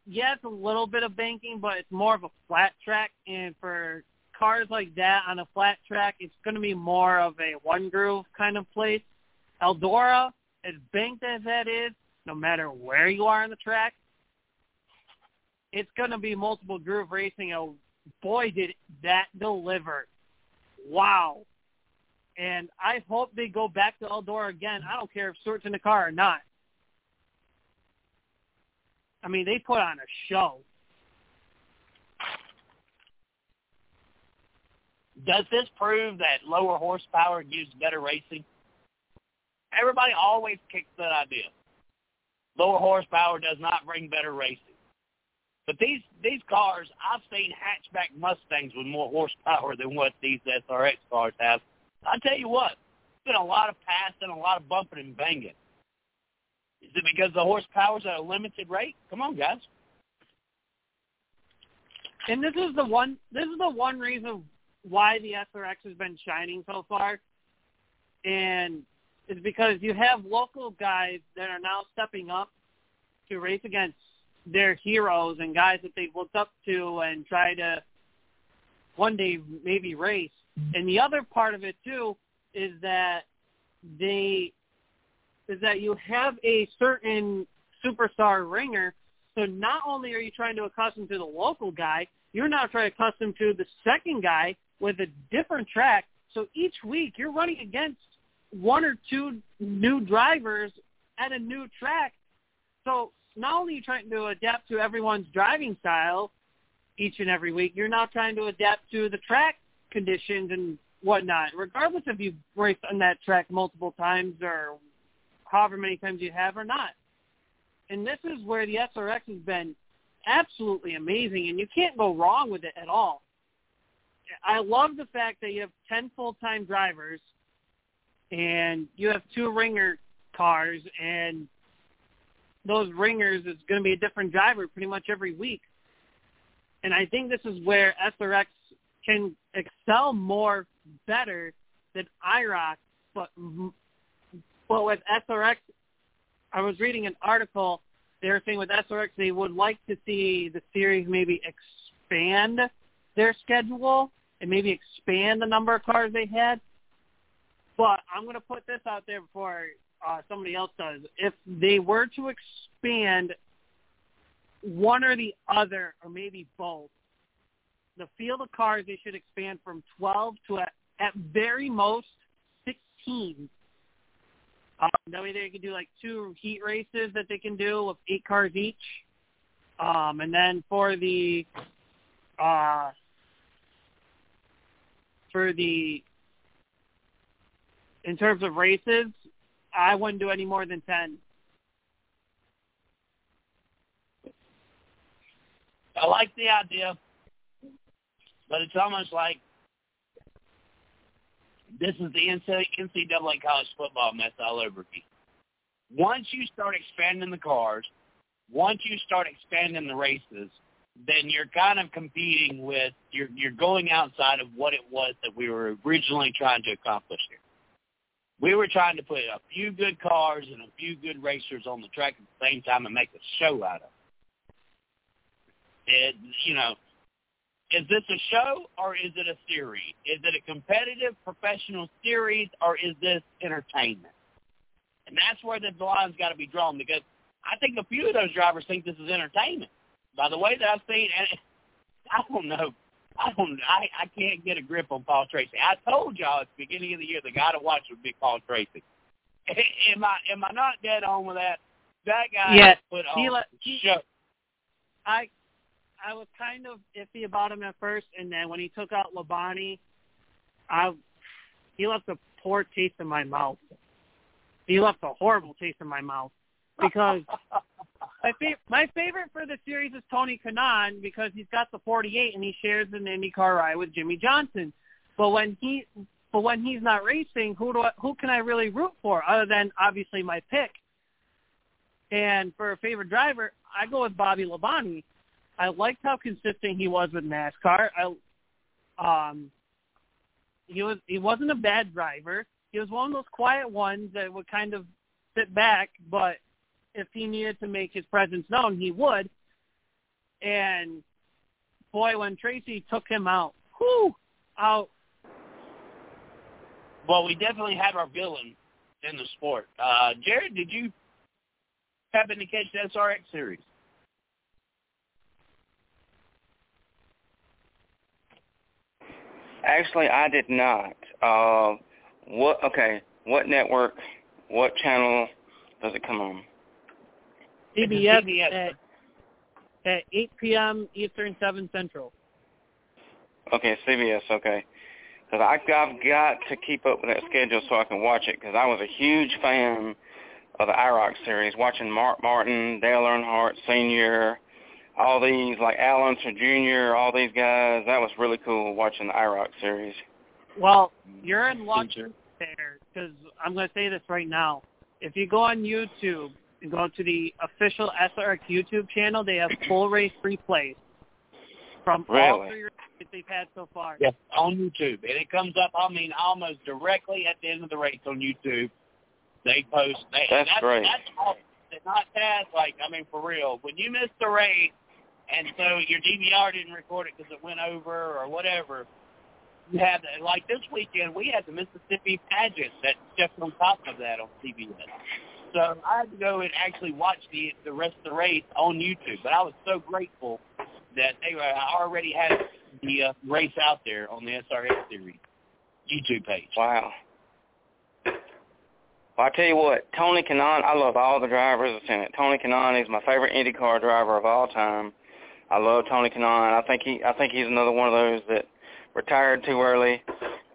yeah, it's a little bit of banking, but it's more of a flat track. And for cars like that on a flat track, it's going to be more of a one groove kind of place. Eldora, as banked as that is, no matter where you are on the track, it's going to be multiple groove racing. Oh, boy, did that deliver. Wow. And I hope they go back to Eldora again. I don't care if Stewart's in the car or not. I mean, they put on a show. Does this prove that lower horsepower gives better racing? Everybody always kicks that idea. Lower horsepower does not bring better racing. But these these cars, I've seen hatchback Mustangs with more horsepower than what these SRX cars have. I tell you what, it's been a lot of passing, a lot of bumping and banging. Is it because the horsepower's at a limited rate? Come on, guys. And this is the one. This is the one reason why the SRX has been shining so far, and it's because you have local guys that are now stepping up to race against their heroes and guys that they've looked up to and try to one day maybe race. And the other part of it too is that they is that you have a certain superstar ringer. So not only are you trying to accustom to the local guy, you're now trying to accustom to the second guy with a different track. So each week you're running against one or two new drivers at a new track. So not only are you trying to adapt to everyone's driving style each and every week, you're now trying to adapt to the track conditions and whatnot, regardless if you've raced on that track multiple times or however many times you have or not. And this is where the SRX has been absolutely amazing, and you can't go wrong with it at all. I love the fact that you have 10 full-time drivers and you have two ringer cars, and those ringers is going to be a different driver pretty much every week. And I think this is where SRX can excel more better than IROC but but with SRX, I was reading an article. They were saying with SRX they would like to see the series maybe expand their schedule and maybe expand the number of cars they had. But I'm going to put this out there before uh, somebody else does. If they were to expand one or the other, or maybe both, the field of cars they should expand from 12 to at, at very most 16. That way they can do like two heat races that they can do with eight cars each. Um, and then for the uh, for the in terms of races, I wouldn't do any more than ten. I like the idea, but it's almost like this is the NCAA college football mess all over again. Once you start expanding the cars, once you start expanding the races, then you're kind of competing with you're you're going outside of what it was that we were originally trying to accomplish here. We were trying to put a few good cars and a few good racers on the track at the same time and make a show out of it. it you know, is this a show or is it a series? Is it a competitive professional series or is this entertainment? And that's where the line's got to be drawn because I think a few of those drivers think this is entertainment. By the way that I've seen, and I don't know, I don't, I, I can't get a grip on Paul Tracy. I told y'all at the beginning of the year the guy to watch would be Paul Tracy. am I am I not dead on with that? That guy yeah, put on let, the show. I I was kind of iffy about him at first, and then when he took out Labonte, I he left a poor taste in my mouth. He left a horrible taste in my mouth because my fa- my favorite for the series is Tony Kanaan because he's got the 48 and he shares an IndyCar ride with Jimmie Johnson. But when he but when he's not racing, who do I, who can I really root for other than obviously my pick? And for a favorite driver, I go with Bobby Labonte. I liked how consistent he was with NASCAR. I um he was he wasn't a bad driver. He was one of those quiet ones that would kind of sit back, but if he needed to make his presence known, he would. And boy, when Tracy took him out, whoo, out. Well, we definitely had our villain in the sport. Uh, Jared, did you happen to catch the SRX series? Actually, I did not. Uh, what? Okay, what network? What channel does it come on? CBS, CBS. at, at 8 p.m. Eastern, 7 Central. Okay, CBS. Okay, because I've got to keep up with that schedule so I can watch it. Because I was a huge fan of the IROC series, watching Mark Martin, Dale Earnhardt Sr., all these like Al Unser Jr., all these guys. That was really cool watching the IROC series. Well, you're in luck there because I'm going to say this right now. If you go on YouTube and go to the official SRX YouTube channel, they have full race replays from all Really? three races they've had so far. Yes, on YouTube, and it comes up. I mean, almost directly at the end of the race on YouTube. They post. They, That's that's great. That's all. Not that. Like, I mean, for real. When you miss the race, and so your DVR didn't record it because it went over or whatever, you that. Like this weekend, we had the Mississippi pageant that stepped on top of that on CBS. So I had to go and actually watch the the rest of the race on YouTube. But I was so grateful that they were, I already had the uh, race out there on the SRX series YouTube page. Wow. Well, I tell you what, Tony Kanaan, I love all the drivers that's in it. Tony Kanaan is my favorite IndyCar driver of all time. I love Tony Kanaan. I think he, I think he's another one of those that retired too early.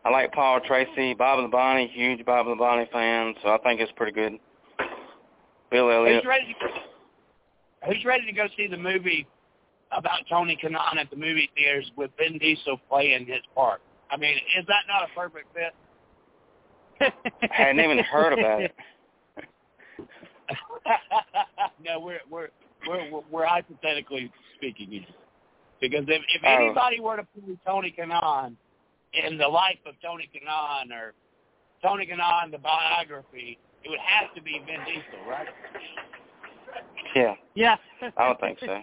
I like Paul Tracy, Bob Labonte, huge Bob Labonte fan, so I think it's pretty good. Bill Elliott. Who's ready to Who's ready to go see the movie about Tony Kanaan at the movie theaters with Vin Diesel playing his part? I mean, is that not a perfect fit? I hadn't even heard about it. no, we're we're we're we're we're hypothetically speaking here. Because if if Oh. anybody were to play Tony Kanaan in the life of Tony Kanaan or Tony Kanaan, the biography, it would have to be Vin Diesel, right? Yeah, Yeah. I don't think so.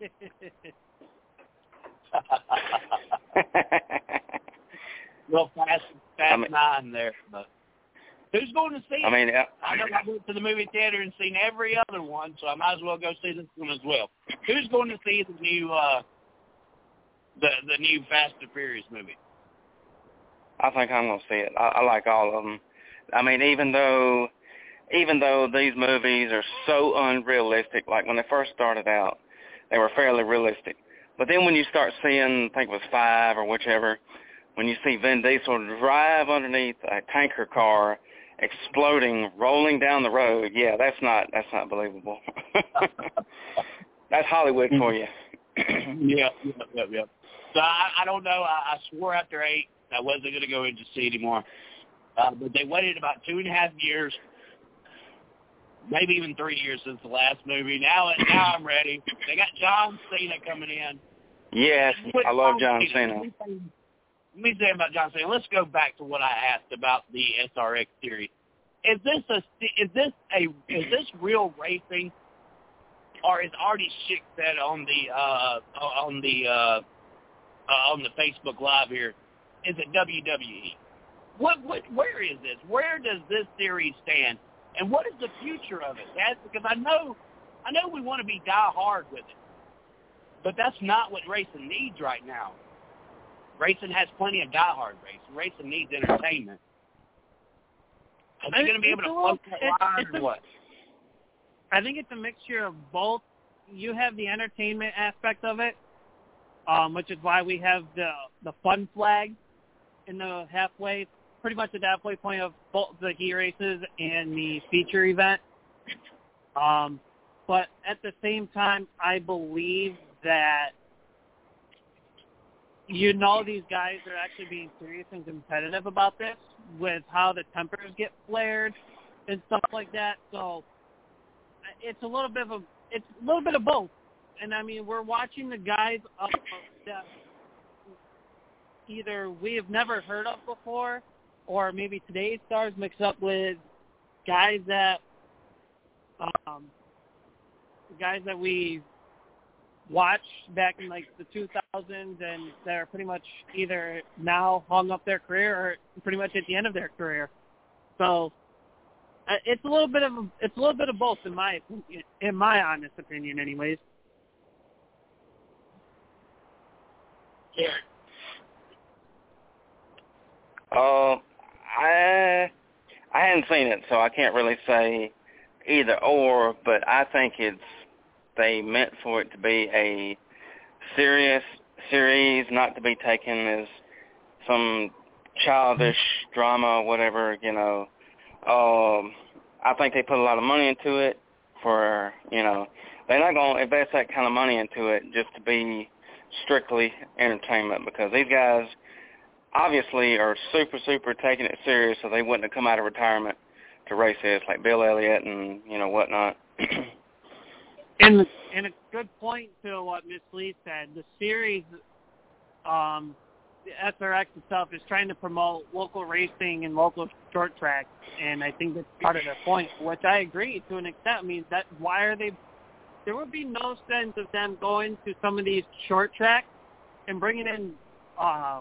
Real fast, fast I mean- nine there. But who's going to see it? I mean, uh, I know I went to the movie theater and seen every other one, so I might as well go see this one as well. Who's going to see the new uh the the new Fast and Furious movie? I think I'm gonna see it. I, I like all of them. I mean, even though, even though these movies are so unrealistic, like when they first started out, they were fairly realistic. But then when you start seeing, I think it was five or whichever, when you see Vin Diesel drive underneath a tanker car, exploding, rolling down the road, yeah, that's not that's not believable. that's Hollywood for you. yeah, yeah, yeah, yeah. So I, I don't know. I, I swore after eight I wasn't going to go into see anymore. Uh, but they waited about two and a half years, maybe even three years since the last movie. Now, now I'm ready. They got John Cena coming in. yes, I love John Cena. Let me say- let me say about John Cena. Let's go back to what I asked about the SRX series. Is this a is this a is this real racing, or is already shit said on the uh on the uh, uh on the Facebook Live here? Is it WWE? What what where is this? Where does this series stand? And what is the future of it? That's because I know I know we want to be die hard with it. But that's not what racing needs right now. Racing has plenty of diehard racing. Racing needs entertainment. Are they going to be able to float that line or what? I think it's a mixture of both. You have the entertainment aspect of it, um, which is why we have the the fun flag in the halfway, pretty much at the halfway point of both the heat races and the feature event. Um, but at the same time, I believe that you know these guys are actually being serious and competitive about this with how the tempers get flared and stuff like that. So it's a little bit of a it's a little bit of both. And I mean, we're watching the guys up that either we have never heard of before, or maybe today's stars mixed up with guys that um, guys that we watched back in like the 2000s and that are pretty much either now hung up their career or pretty much at the end of their career. So uh, it's a little bit of it's a little bit of both in my in my honest opinion, anyways. Yeah. Uh, I I hadn't seen it, so I can't really say either or. But I think it's they meant for it to be a serious series, not to be taken as some childish drama, whatever. You know, um, I think they put a lot of money into it. For you know, they're not to invest that kind of money into it just to be strictly entertainment because these guys obviously are super, super taking it serious, so they wouldn't have come out of retirement to race this, like Bill Elliott and you know whatnot. And and a good point to what Miss Lee said. The series, um, the SRX itself is trying to promote local racing and local short track, and I think that's part of their point, which I agree to an extent. I mean, that why are they? There would be no sense of them going to some of these short tracks and bringing in uh,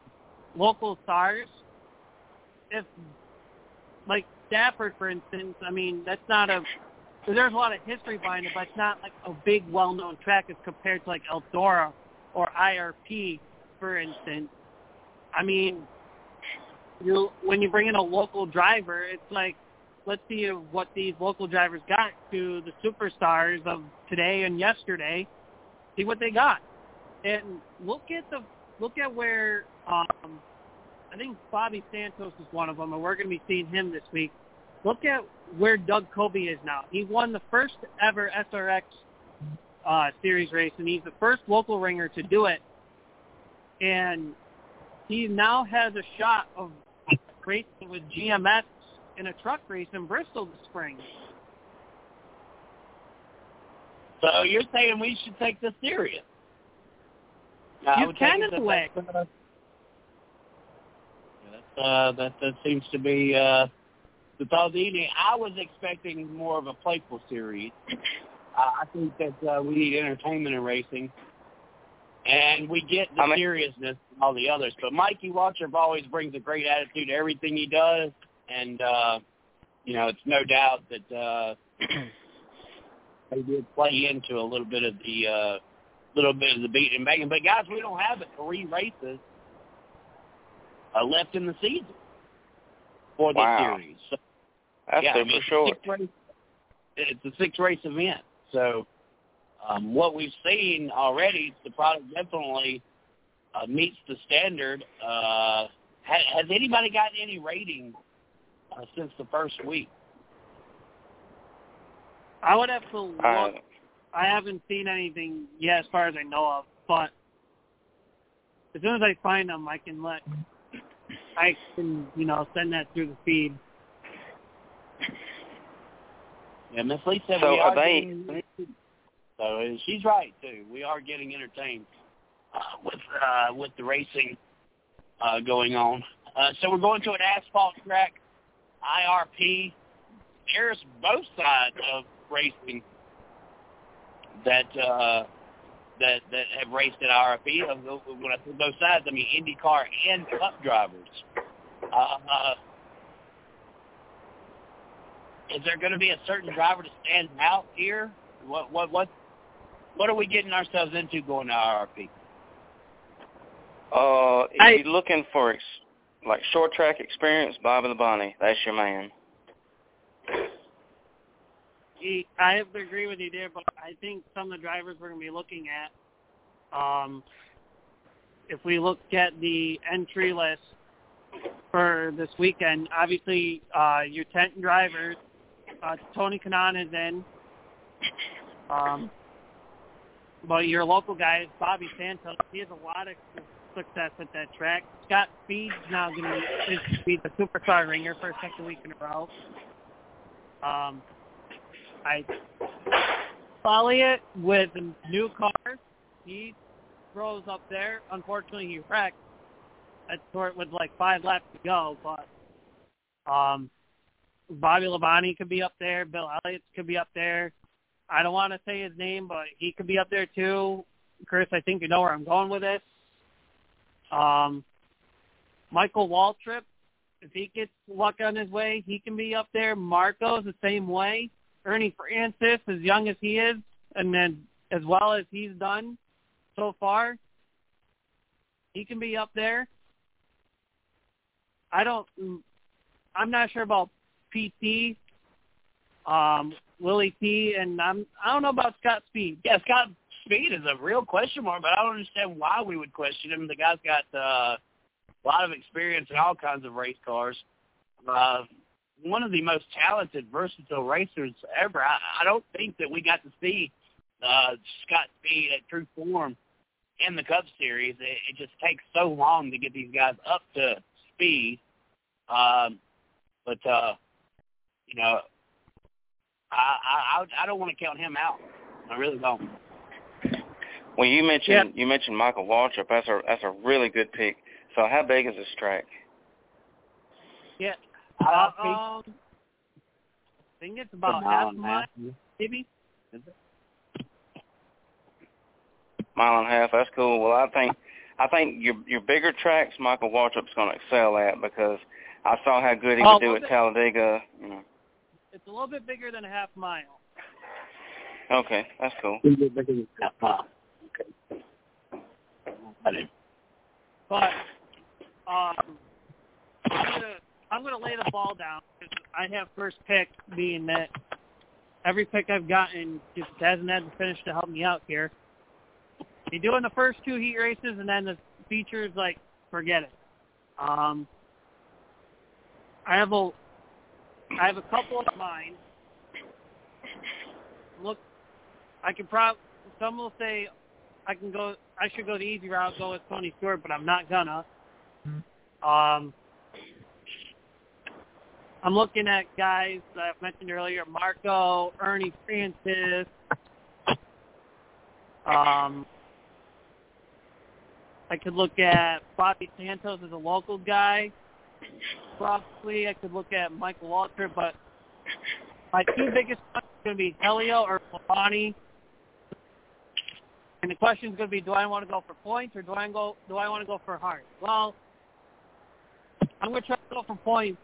local stars if, like Stafford, for instance. I mean, that's not a there's a lot of history behind it, but it's not like a big, well-known track as compared to like Eldora or IRP, for instance. I mean, you when you bring in a local driver, it's like let's see what these local drivers got to the superstars of today and yesterday. See what they got, and look at the look at where um, I think Bobby Santos is one of them, and we're going to be seeing him this week. Look at where Doug Coby is now. He won the first ever SRX uh, series race, and he's the first local ringer to do it. And he now has a shot of racing with GMS in a truck race in Bristol this spring. So you're saying we should take this serious? I You can in a way. that- uh, that that seems to be uh, the thought evening. I was expecting more of a playful series. Uh, I think that uh, we need entertainment in racing, and we get the I mean- seriousness of all the others. But Mikey Waltrip always brings a great attitude to everything he does, and uh, you know, it's no doubt that uh, they did play into a little bit of the uh, little bit of the beat and banging. But guys, we don't have but three races uh, left in the season for the Wow. series. So, That's yeah, I super mean, it's a six race- It's a six race event. So um, what we've seen already, the product definitely uh, meets the standard. Uh, has, has anybody gotten any ratings uh, since the first week? I would have to look. Uh, I haven't seen anything yet, as far as I know of. But as soon as I find them, I can let. I can, you know, send that through the feed. Yeah, Miss Lee said So we are they- getting. So she's right too. We are getting entertained uh, with uh, with the racing uh, going on. Uh, so we're going to an asphalt track, IRP. There's both sides of racing that uh, that that have raced at IRP. When I say both sides, I mean IndyCar and Cup drivers. Uh, uh, is there going to be a certain driver to stand out here? What what what what are we getting ourselves into going to IRP? Uh, if I- you're looking for ex- like short track experience, Bobby Labonte, that's your man. He, I have to agree with you there, but I think some of the drivers we're going to be looking at, um, if we look at the entry list for this weekend, obviously uh, your tent drivers, uh, Tony Kanaan is in, um, but your local guy is Bobby Santos, he has a lot of success at that track. Scott Speed's now going to is be the superstar ringer for a second week in a row. Um, I follow it with new cars. He throws up there. Unfortunately, he wrecked at short with like five laps to go. But um, Bobby Labonte could be up there. Bill Elliott could be up there. I don't want to say his name, but he could be up there too. Chris, I think you know where I'm going with this. Um, Michael Waltrip, if he gets luck on his way, he can be up there. Marco's the same way. Ernie Francis, as young as he is, and then as well as he's done so far, he can be up there. I don't. I'm not sure about PT, um, Willy T, and I'm. I don't know about Scott Speed. Yeah, Scott Speed is a real question mark, but I don't understand why we would question him. The guy's got uh, a lot of experience in all kinds of race cars. Uh, one of the most talented, versatile racers ever. I, I don't think that we got to see uh, Scott Speed at true form in the Cup Series. It, it just takes so long to get these guys up to speed. Um, but uh, you know, I, I I don't want to count him out. I really don't. Well, you mentioned you mentioned Michael Waltrip. That's a that's a really good pick. So how big is this track? Yeah. Uh, Uh, um, I think it's about half mile, maybe. Mile and a half. That's cool. Well, I think I think your your bigger tracks, Michael Waltrip's going to excel at because I saw how good he Oh, could do at the- Talladega. You know. It's a little bit bigger than a half mile. Okay, that's cool. Okay. I didn't. But um, I'm gonna I'm gonna lay the ball down because I have first pick, being that every pick I've gotten just hasn't had the finish to help me out here. You're doing the first two heat races, and then the features like forget it. Um, I have a I have a couple of mine. Look, I can prob some will say I can go. I should go the easy route, go with Tony Stewart, but I'm not gonna. Um, I'm looking at guys that I've mentioned earlier: Marco, Ernie Francis. Um, I could look at Bobby Santos as a local guy. Probably I could look at Michael Walter, but my two biggest questions are going to be Helio or Labonte. And the question is going to be, do I want to go for points or do I go do I want to go for heart? Well, I'm going to try to go for points.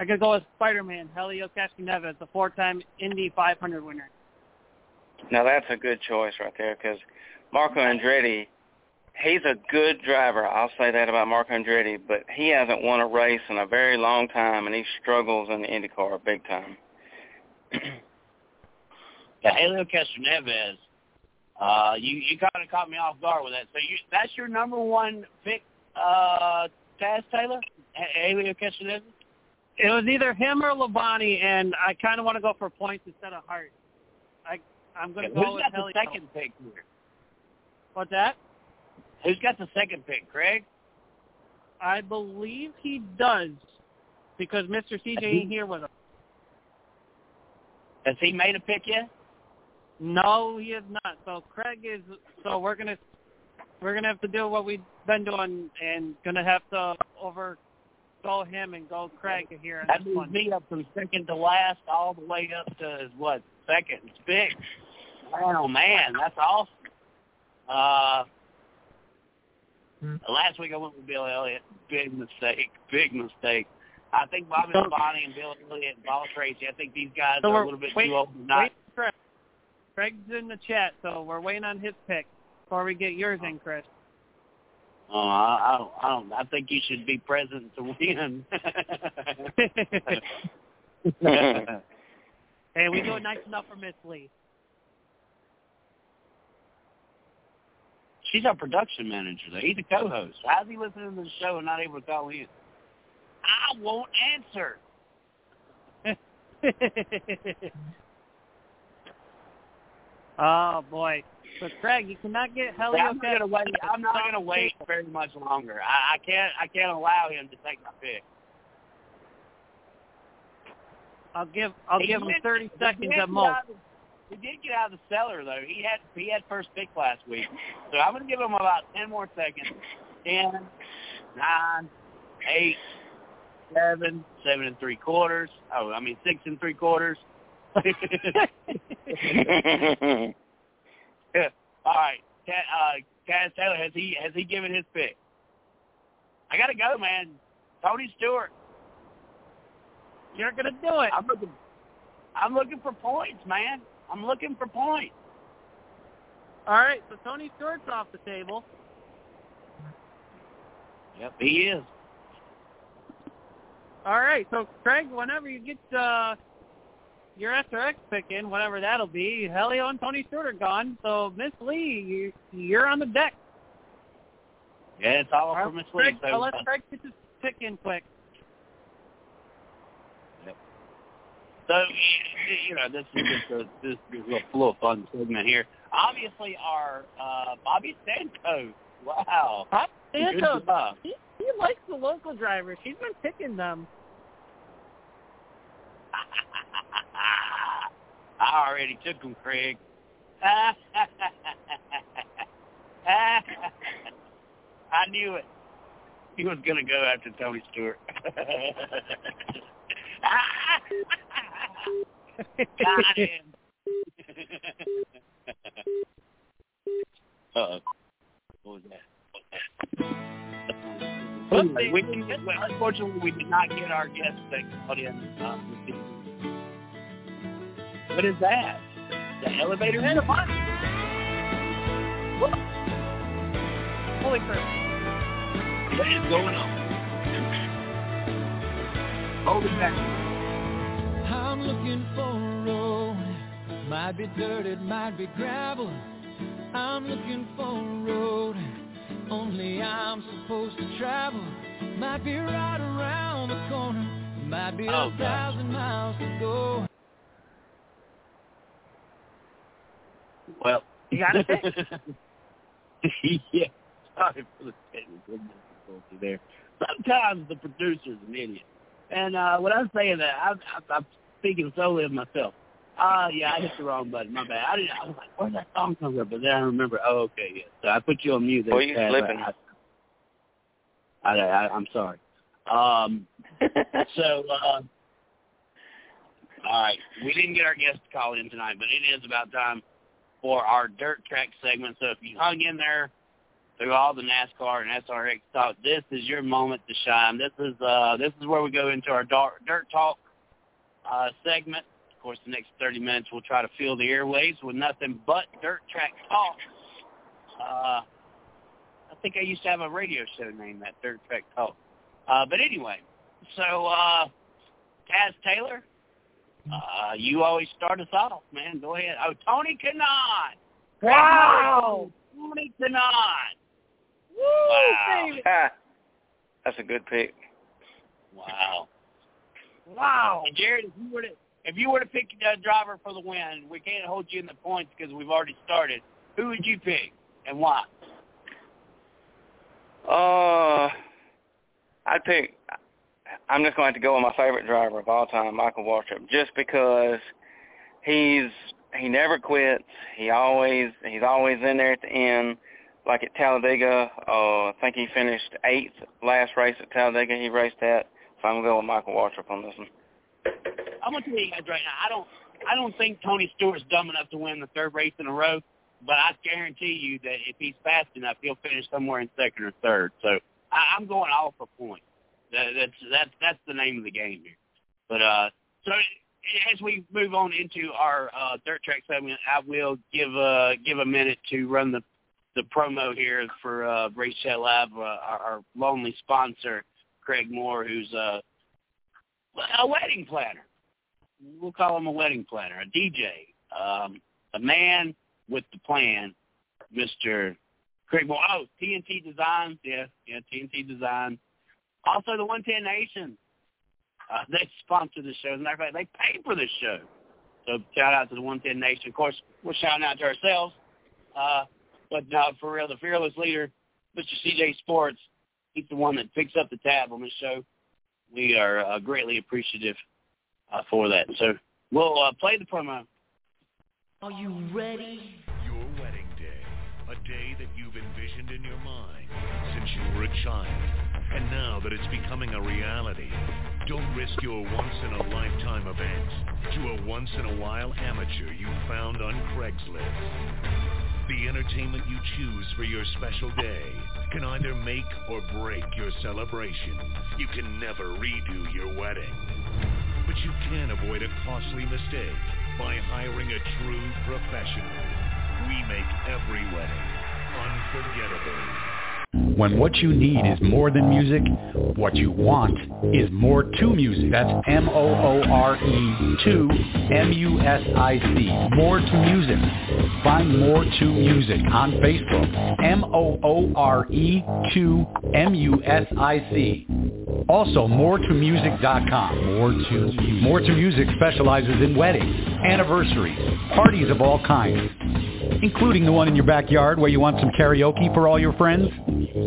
I could go with Spider-Man, Helio Castroneves, the four-time Indy 500 winner. Now that's a good choice right there because Marco Andretti, he's a good driver. I'll say that about Marco Andretti, but he hasn't won a race in a very long time, and he struggles in the IndyCar big time. Yeah, Helio Castroneves, uh, you you kind of caught me off guard with that. So you that's your number one pick, uh, Taz Taylor, Helio Castroneves. It was either him or Labonte, and I kind of want to go for points instead of heart. I I'm going to Who's go with got Helio. the second pick here? What's that? Who's got the second pick, Craig? I believe he does because Mr. CJ ain't here with us. Has he made a pick yet? No, he is not. So Craig is. So we're gonna we're gonna have to do what we've been doing, and gonna have to overgo him and go Craig here. That moves one. me up from second to last all the way up to what second pick. Oh man, that's awesome. Uh, Mm-hmm. last week I went with Bill Elliott. Big mistake. Big mistake. I think Bobby So- Labonte and Bill Elliott and Paul Tracy. I think these guys So are a little bit wait- too old to not. Craig. Craig's in the chat, so we're waiting on his pick before we get yours in, Chris. Oh, I, I don't. I don't. I think you should be present to win. hey, we do it nice enough for Miss Lee. She's our production manager. Though. He's a co-host. How's he listening to the show and not able to call in? I won't answer. oh boy. So Craig, you cannot get Helio. I'm not gonna wait. I'm not gonna wait very much longer. I, I can't. I can't allow him to take my pick. I'll give I'll He give him thirty seconds at get most. He did get out of the cellar though. He had he had first pick last week, so I'm gonna give him about ten more seconds. Ten, nine, eight, seven, seven and three quarters. Oh, I mean six and three quarters. All right, uh, Taz Taylor has he has he given his pick? I gotta go, man. Tony Stewart. You're gonna do it. I'm looking. I'm looking for points, man. I'm looking for points. All right, so Tony Stewart's off the table. Yep, he is. All right, so Craig, whenever you get uh, your SRX pick in, whatever that'll be, Helio and Tony Stewart are gone. So Miss Lee, you, you're on the deck. Yeah, it's all All right, for Miss Craig, Lee. so So, let's Craig get this pick in quick. So you know, this is just a this is a little fun segment here. Obviously, our uh, Bobby Santos. Wow. Good Santos, he, he likes the local drivers. He's been picking them. I already took him, Craig. I knew it. He was going to go after Tony Stewart. Got him. Uh-oh. What was that? Oopsie. We didn't get, well, unfortunately, we did not get our guest that called in uh, evening. What is that? The elevator in the what? Holy crap. What is going on? Hold it back. I'm looking for a road. Might be dirt, it might be gravel. I'm looking for a road. Only I'm supposed to travel. Might be right around the corner. Might be Oh, a gosh. thousand miles to go. Well, You got it? yeah. Sorry for the technical difficulty there. Sometimes the producer's an idiot. And uh, when I'm saying that, I'm, I'm, I'm speaking solely of myself. Uh, yeah, I hit the wrong button. My bad. I didn't. I was like, where's that song come from? But then I remember. Oh, okay, yeah. So I put you on mute. there, you slipping. I, I, I, I'm sorry. Um, so, uh, all right, we didn't get our guest to call in tonight, but it is about time for our dirt track segment. So if you hung in there through all the NASCAR and SRX talk, this is your moment to shine. This is uh, this is where we go into our dirt, dirt talk uh, segment. Of course, the next 30 minutes we'll try to fill the airwaves with nothing but dirt track talk. Uh, I think I used to have a radio show named that Dirt Track Talk. Uh, but anyway, so uh, Taz Taylor, uh, you always start us off, man. Go ahead. Oh, Tony Kanaan. Wow. Tony Kanaan. Woo, Wow. Ah, that's a good pick. Wow. Wow. And Jared, if you were to if you were to pick a driver for the win, we can't hold you in the points because we've already started. Who would you pick and why? Uh, I'd pick. I'm just going to have to go with my favorite driver of all time, Michael Waltrip, just because he's he never quits. He always he's always in there at the end. Like at Talladega, uh, I think he finished eighth last race at Talladega. He raced that. So I'm gonna go with Michael Waltrip on this one. I'm gonna tell you guys right now, I don't I don't think Tony Stewart's dumb enough to win the third race in a row, but I guarantee you that if he's fast enough, he'll finish somewhere in second or third. So I, I'm going all for points. That, that's that's that's the name of the game here. But uh, so as we move on into our uh, dirt track segment, I will give uh give a minute to run the the promo here for uh, Race Live, uh, our, our lonely sponsor, Craig Moore, who's uh, a wedding planner we'll call him a wedding planner, a DJ, um, a man with the plan, Mr. Craig Moore. Oh, TNT Designs, yeah, yeah, TNT Designs. Also, the 110 Nation. Uh, they sponsor the show. As a matter of fact, they pay for this show. So shout out to the 110 Nation. Of course, we're shouting out to ourselves. Uh, but uh, for real, the fearless leader, Mr. CJ Sports, he's the one that picks up the tab on this show. We are uh, greatly appreciative uh, for that. So we'll uh, play the promo. Are you ready? Your wedding day, a day that you've envisioned in your mind since you were a child. And now that it's becoming a reality, don't risk your once-in-a-lifetime event to a once-in-a-while amateur you found on Craigslist. The entertainment you choose for your special day can either make or break your celebration. You can never redo your wedding. But you can avoid a costly mistake by hiring a true professional. We make every wedding unforgettable. When what you need is more than music, what you want is more to music. That's M-O-O-R-E to M-U-S-I-C. More to music. Find More to Music on Facebook. M-O-O-R-E to M-U-S-I-C. Also, MoreToMusic.com. More to Music. More to Music specializes in weddings, anniversaries, parties of all kinds, including the one in your backyard where you want some karaoke for all your friends.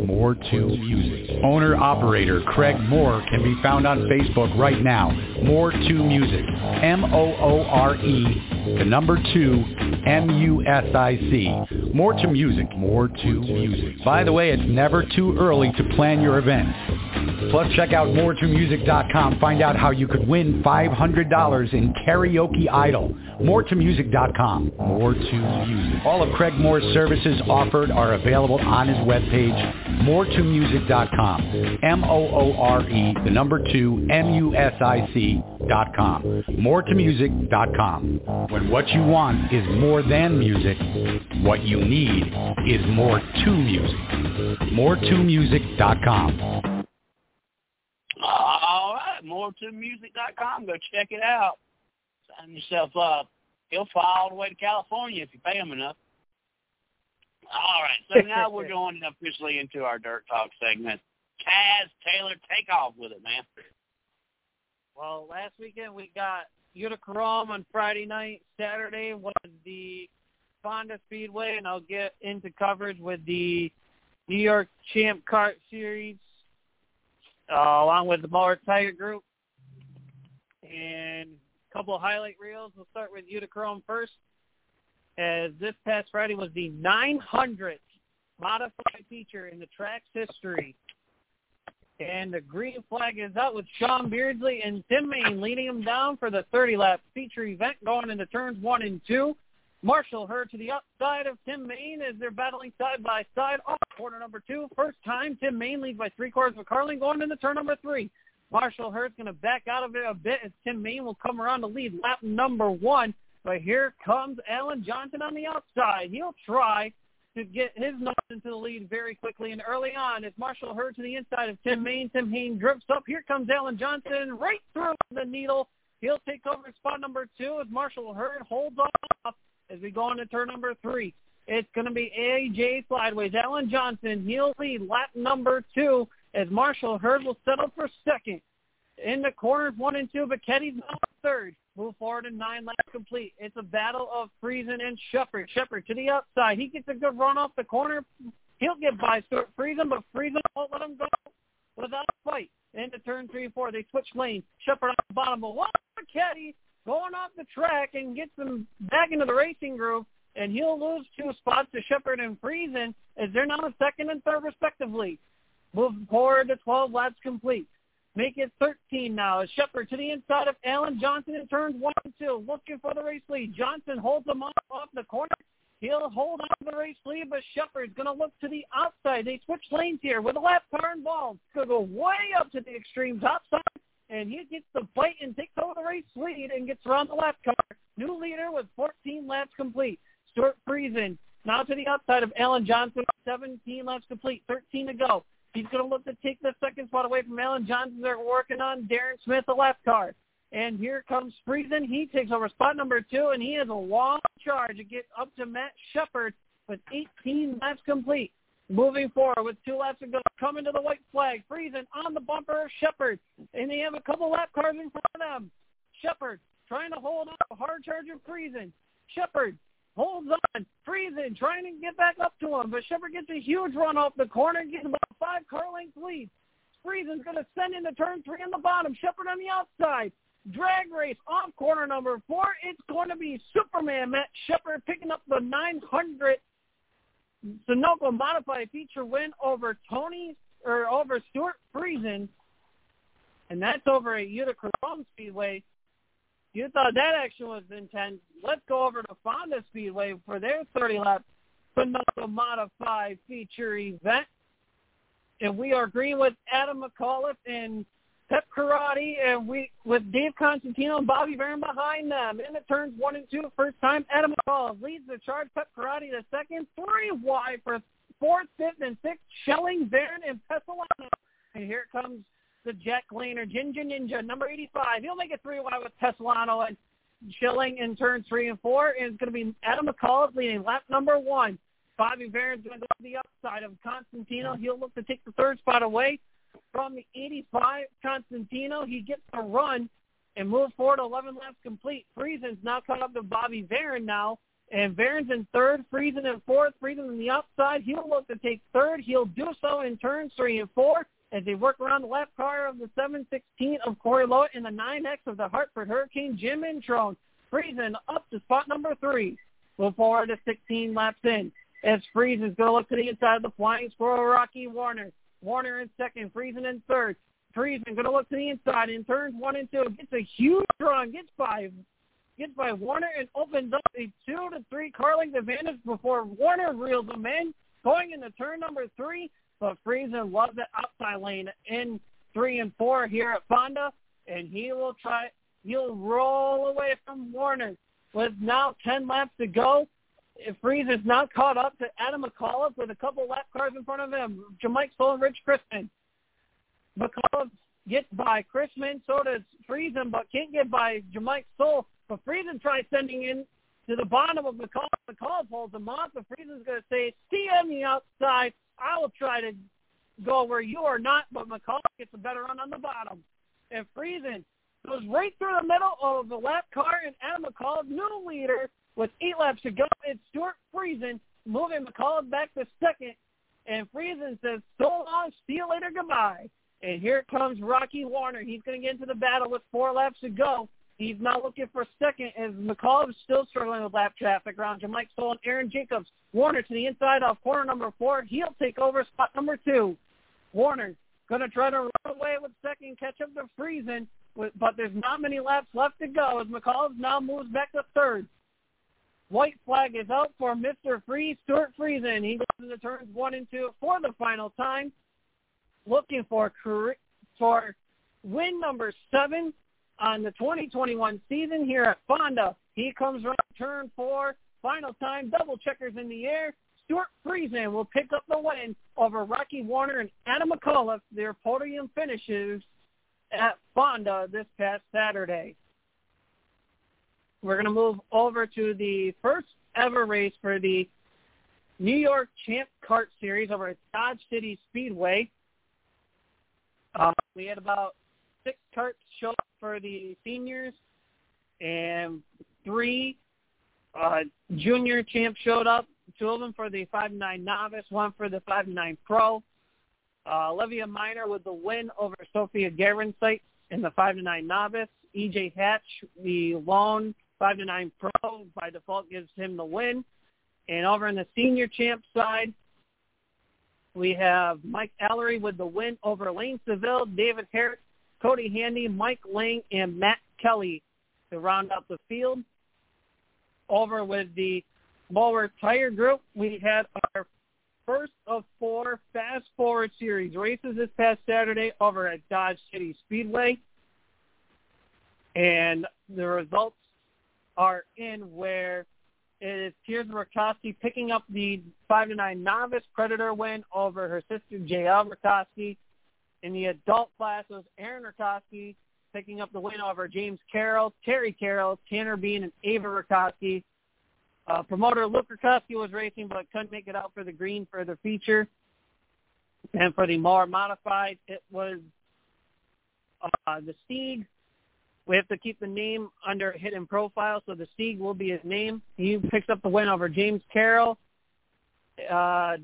More to Music. Owner-operator Craig Moore can be found on Facebook right now. More to Music. M-O-O-R-E, the number two, M-U-S-I-C. More to Music. More to Music. By the way, it's never too early to plan your event. Plus, check out MoreToMusic.com. Find out how you could win $500 in Karaoke Idol. MoreToMusic.com. More to Music. All of Craig Moore's services offered are available on his webpage, MoreToMusic.com. M-O-O-R-E, the number two, M-U-S-I-C dot com. MoreToMusic.com. When what you want is more than music, what you need is more to music. MoreToMusic.com. All right, more to music.com. Go check it out. Sign yourself up. He'll fly all the way to California if you pay him enough. All right, so now we're going officially into our Dirt Talk segment. Taz Taylor, take off with it, man. Well, last weekend we got Utica on Friday night. Saturday was the Fonda Speedway, and I'll get into coverage with the New York Champ Kart Series, uh, along with the Mower Tiger Group. And a couple of highlight reels. We'll start with Utica first, as this past Friday was the 900th modified feature in the track's history. And the green flag is out with Sean Beardsley and Tim Main leading him down for the 30-lap feature event going into turns one and two. Marshall Hurd to the outside of Tim Main as they're battling side by side off corner number two. First time, Tim Main leads by three quarters of Carling going into turn number three. Marshall Hurd's going to back out of it a bit as Tim Main will come around to lead lap number one. But here comes Alan Johnson on the outside. He'll try to get his nose into the lead very quickly and early on as Marshall Hurd to the inside of Tim Main. Tim Main drifts up. Here comes Alan Johnson right through the needle. He'll take over spot number two as Marshall Hurd holds off as we go into turn number three. It's going to be AJ Slideways. Alan Johnson, he'll lead lap number two as Marshall Hurd will settle for second. In the corners one and two, but Ketty's now third. Move forward and nine laps complete. It's a battle of Friesen and Shepard. Shepard to the outside. He gets a good run off the corner. He'll get by Stewart Friesen, but Friesen won't let him go without a fight. Into turn three and four. They switch lanes. Shepard on the bottom, but one Ketty going off the track and gets him back into the racing groove, and he'll lose two spots to Shepard and Friesen as they're now second and third respectively. Moving forward to 12 laps complete. Make it 13 now. Shepard to the inside of Alan Johnson in turns one and two, looking for the race lead. Johnson holds him off off the corner. He'll hold on to the race lead, but Shepard's going to look to the outside. They switch lanes here with a lap car involved. Going to go way up to the extreme top side, and he gets the fight and takes over the race lead and gets around the lap car. New leader with 14 laps complete. Stewart Friesen now to the outside of Alan Johnson, 17 laps complete, 13 to go. He's going to look to take the second spot away from Alan Johnson. They're working on Darren Smith, the left car. And here comes Friesen. He takes over spot number two, and he has a long charge to get up to Matt Shepard with 18 laps complete. Moving forward with two laps to go, coming to the white flag. Friesen on the bumper of Shepard, and they have a couple lap cars in front of them. Shepard trying to hold a hard charge of Friesen. Shepard holds on. Friesen trying to get back up to him, but Shepard gets a huge run off the corner, getting about five car length lead. Friesen's going to send into turn three on the bottom. Shepard on the outside. Drag race off corner number four. It's going to be Superman Matt Shepard picking up the 900 Sunoco modified feature win over Tony or over Stewart Friesen, and that's over at Utica Chrome Speedway. You thought that action was intense. Let's go over to Fonda Speedway for their 30 lap Sunoco modified feature event. And we are green with Adam McAuliffe and Pep Karate, and we with Dave Constantino and Bobby Varin behind them. In the turns one and two, first time Adam McAuliffe leads the charge. Pep Karate the second, three wide for fourth, fifth, and sixth. Shelling, Varon, and Pesolano. And here comes the Jack Laner, Ginger Ninja, number 85. He'll make it three wide with Pesolano and Schilling in turns three and four. And it's going to be Adam McAuliffe leading lap number one. Bobby Varon's going to go to the upside of Constantino. He'll look to take the third spot away from the 85. Constantino, he gets a run and moves forward 11 laps complete. Friesen's now caught up to Bobby Varon now. And Varon's in third, Friesen in fourth, Friesen on the outside. He'll look to take third. He'll do so in turns three and four as they work around the left car of the 716 of Corey Lowett and the 9X of the Hartford Hurricane, Jim Introne. Friesen up to spot number three. before the 16 laps in as Friesen's going to look to the inside of the flying squirrel, Rocky Warner. Warner in second, Friesen in third. Friesen going to look to the inside in turns one and two. Gets a huge run, gets by gets by Warner and opens up a two to three car length advantage before Warner reels him in. Going into turn number three, but Friesen loves the outside lane in three and four here at Fonda, and he will try. He'll roll away from Warner with now ten laps to go. If Friesen's not caught up to Adam McAuliffe with a couple lap cars in front of him. Jamike Soul and Rich Chrisman. McAuliffe gets by Chrisman, so does Friesen, but can't get by Jamike Soul. But Friesen tries sending in to the bottom of McAuliffe. McAuliffe holds him off, but Friesen's going to say, see on the outside. I will try to go where you are not, but McAuliffe gets a better run on the bottom. And Friesen goes right through the middle of the lap car, and Adam McAuliffe, new leader, with eight laps to go. It's Stewart Friesen moving McAuliffe back to second, and Friesen says, so long, see you later, goodbye. And here comes Rocky Warner. He's going to get into the battle with four laps to go. He's not looking for second as McAuliffe is still struggling with lap traffic around Jamike Stoll and Aaron Jacobs. Warner to the inside off corner number four. He'll take over spot number two. Warner going to try to run away with second, catch up to Friesen, but there's not many laps left to go as McCall now moves back to third. White flag is out for Mr. Freeze, Stewart Friesen. He goes into turns one and two for the final time, looking for for win number seven on the 2021 season here at Fonda. He comes around turn four, final time, double checkers in the air. Stewart Friesen will pick up the win over Rocky Warner and Adam McCullough, their podium finishes at Fonda this past Saturday. We're going to move over to the first ever race for the New York Champ Kart Series over at Dodge City Speedway. Uh, we had about six carts show up for the seniors, and three uh, junior champs showed up. Two of them for the 5-9 novice, one for the 5-9 pro. Uh, Olivia Miner with the win over Sophia Garensight in the 5-9 novice. EJ Hatch, the lone 5-9 pro, by default gives him the win. And over in the senior champ side, we have Mike Allery with the win over Lane Seville, David Harris, Cody Handy, Mike Lang, and Matt Kelly to round out the field. Over with the Mower Tire Group, we had our first of four Fast Forward Series races this past Saturday over at Dodge City Speedway. And the results are in where it is Tears Rakowski picking up the 5 to 9 novice Predator win over her sister JL Rakowski. In the adult class, it was Aaron Rakowski picking up the win over James Carroll, Terry Carroll, Tanner Bean, and Ava Rakowski. Uh, promoter Luke Rakowski was racing but couldn't make it out for the green for the feature. And for the more modified, it was uh, the Steed. We have to keep the name under hidden profile, so the Steed will be his name. He picks up the win over James Carroll. Uh,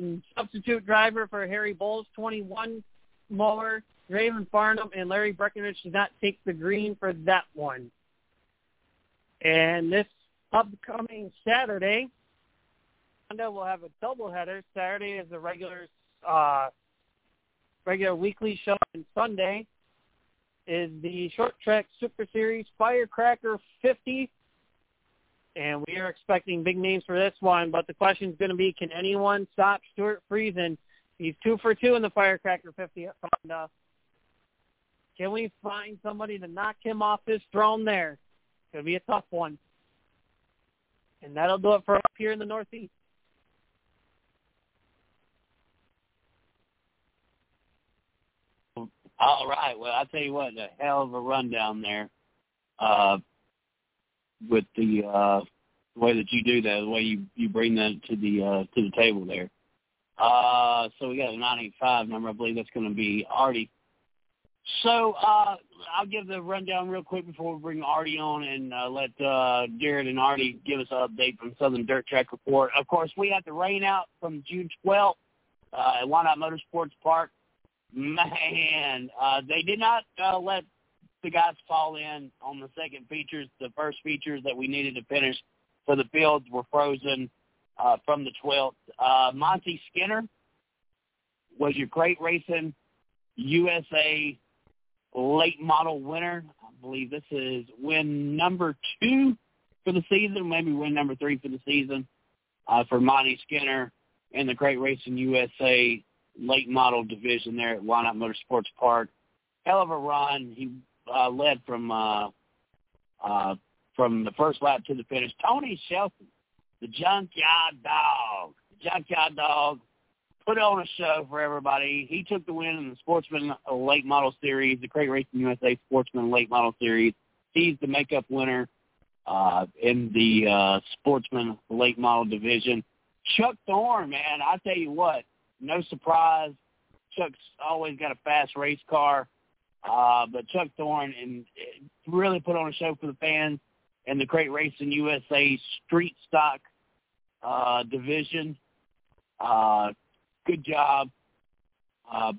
and substitute driver for Harry Bowles, 21 mower. Raven Farnham and Larry Breckenridge did not take the green for that one. And this upcoming Saturday, Fonda will have a doubleheader. Saturday is the regular uh, regular weekly show, and Sunday is the short track Super Series Firecracker 50. And we are expecting big names for this one, but the question is going to be, can anyone stop Stewart Friesen? He's two for two in the Firecracker 50 at Fonda. Can we find somebody to knock him off his throne there? It's going to be a tough one. And that'll do it for up here in the Northeast. All right. Well, I tell you what, a hell of a rundown there. Uh, with the uh, way that you do that, the way you you bring that to the uh, to the table there. Uh, so we got a 985 number. I believe that's going to be Artie. So uh, I'll give the rundown real quick before we bring Artie on and uh, let uh, Jared and Artie give us an update from Southern Dirt Track Report. Of course, we had the rain out from June 12th uh, at Whynot Motorsports Park. Man, uh, they did not uh, let the guys fall in on the second features. The first features that we needed to finish for the fields were frozen uh, from the 12th. Uh, Monty Skinner was your Crate Racing USA late model winner. I believe this is win number two for the season, maybe win number three for the season uh, for Monty Skinner in the Crate Racing USA late model division there at Whynot Motorsports Park. Hell of a run. He uh, led from uh, uh, from the first lap to the finish. Tony Shelton, the Junkyard Dog, the Junkyard Dog, put on a show for everybody. He took the win in the Sportsman Late Model Series, the Crate Racing USA Sportsman Late Model Series. He's the makeup winner uh, in the uh, Sportsman Late Model Division. Chuck Thorne, man, I tell you what, no surprise. Chuck's always got a fast race car. Uh, but Chuck Thorne and really put on a show for the fans in the Crate Racing USA Street Stock uh, division. Uh, good job uh,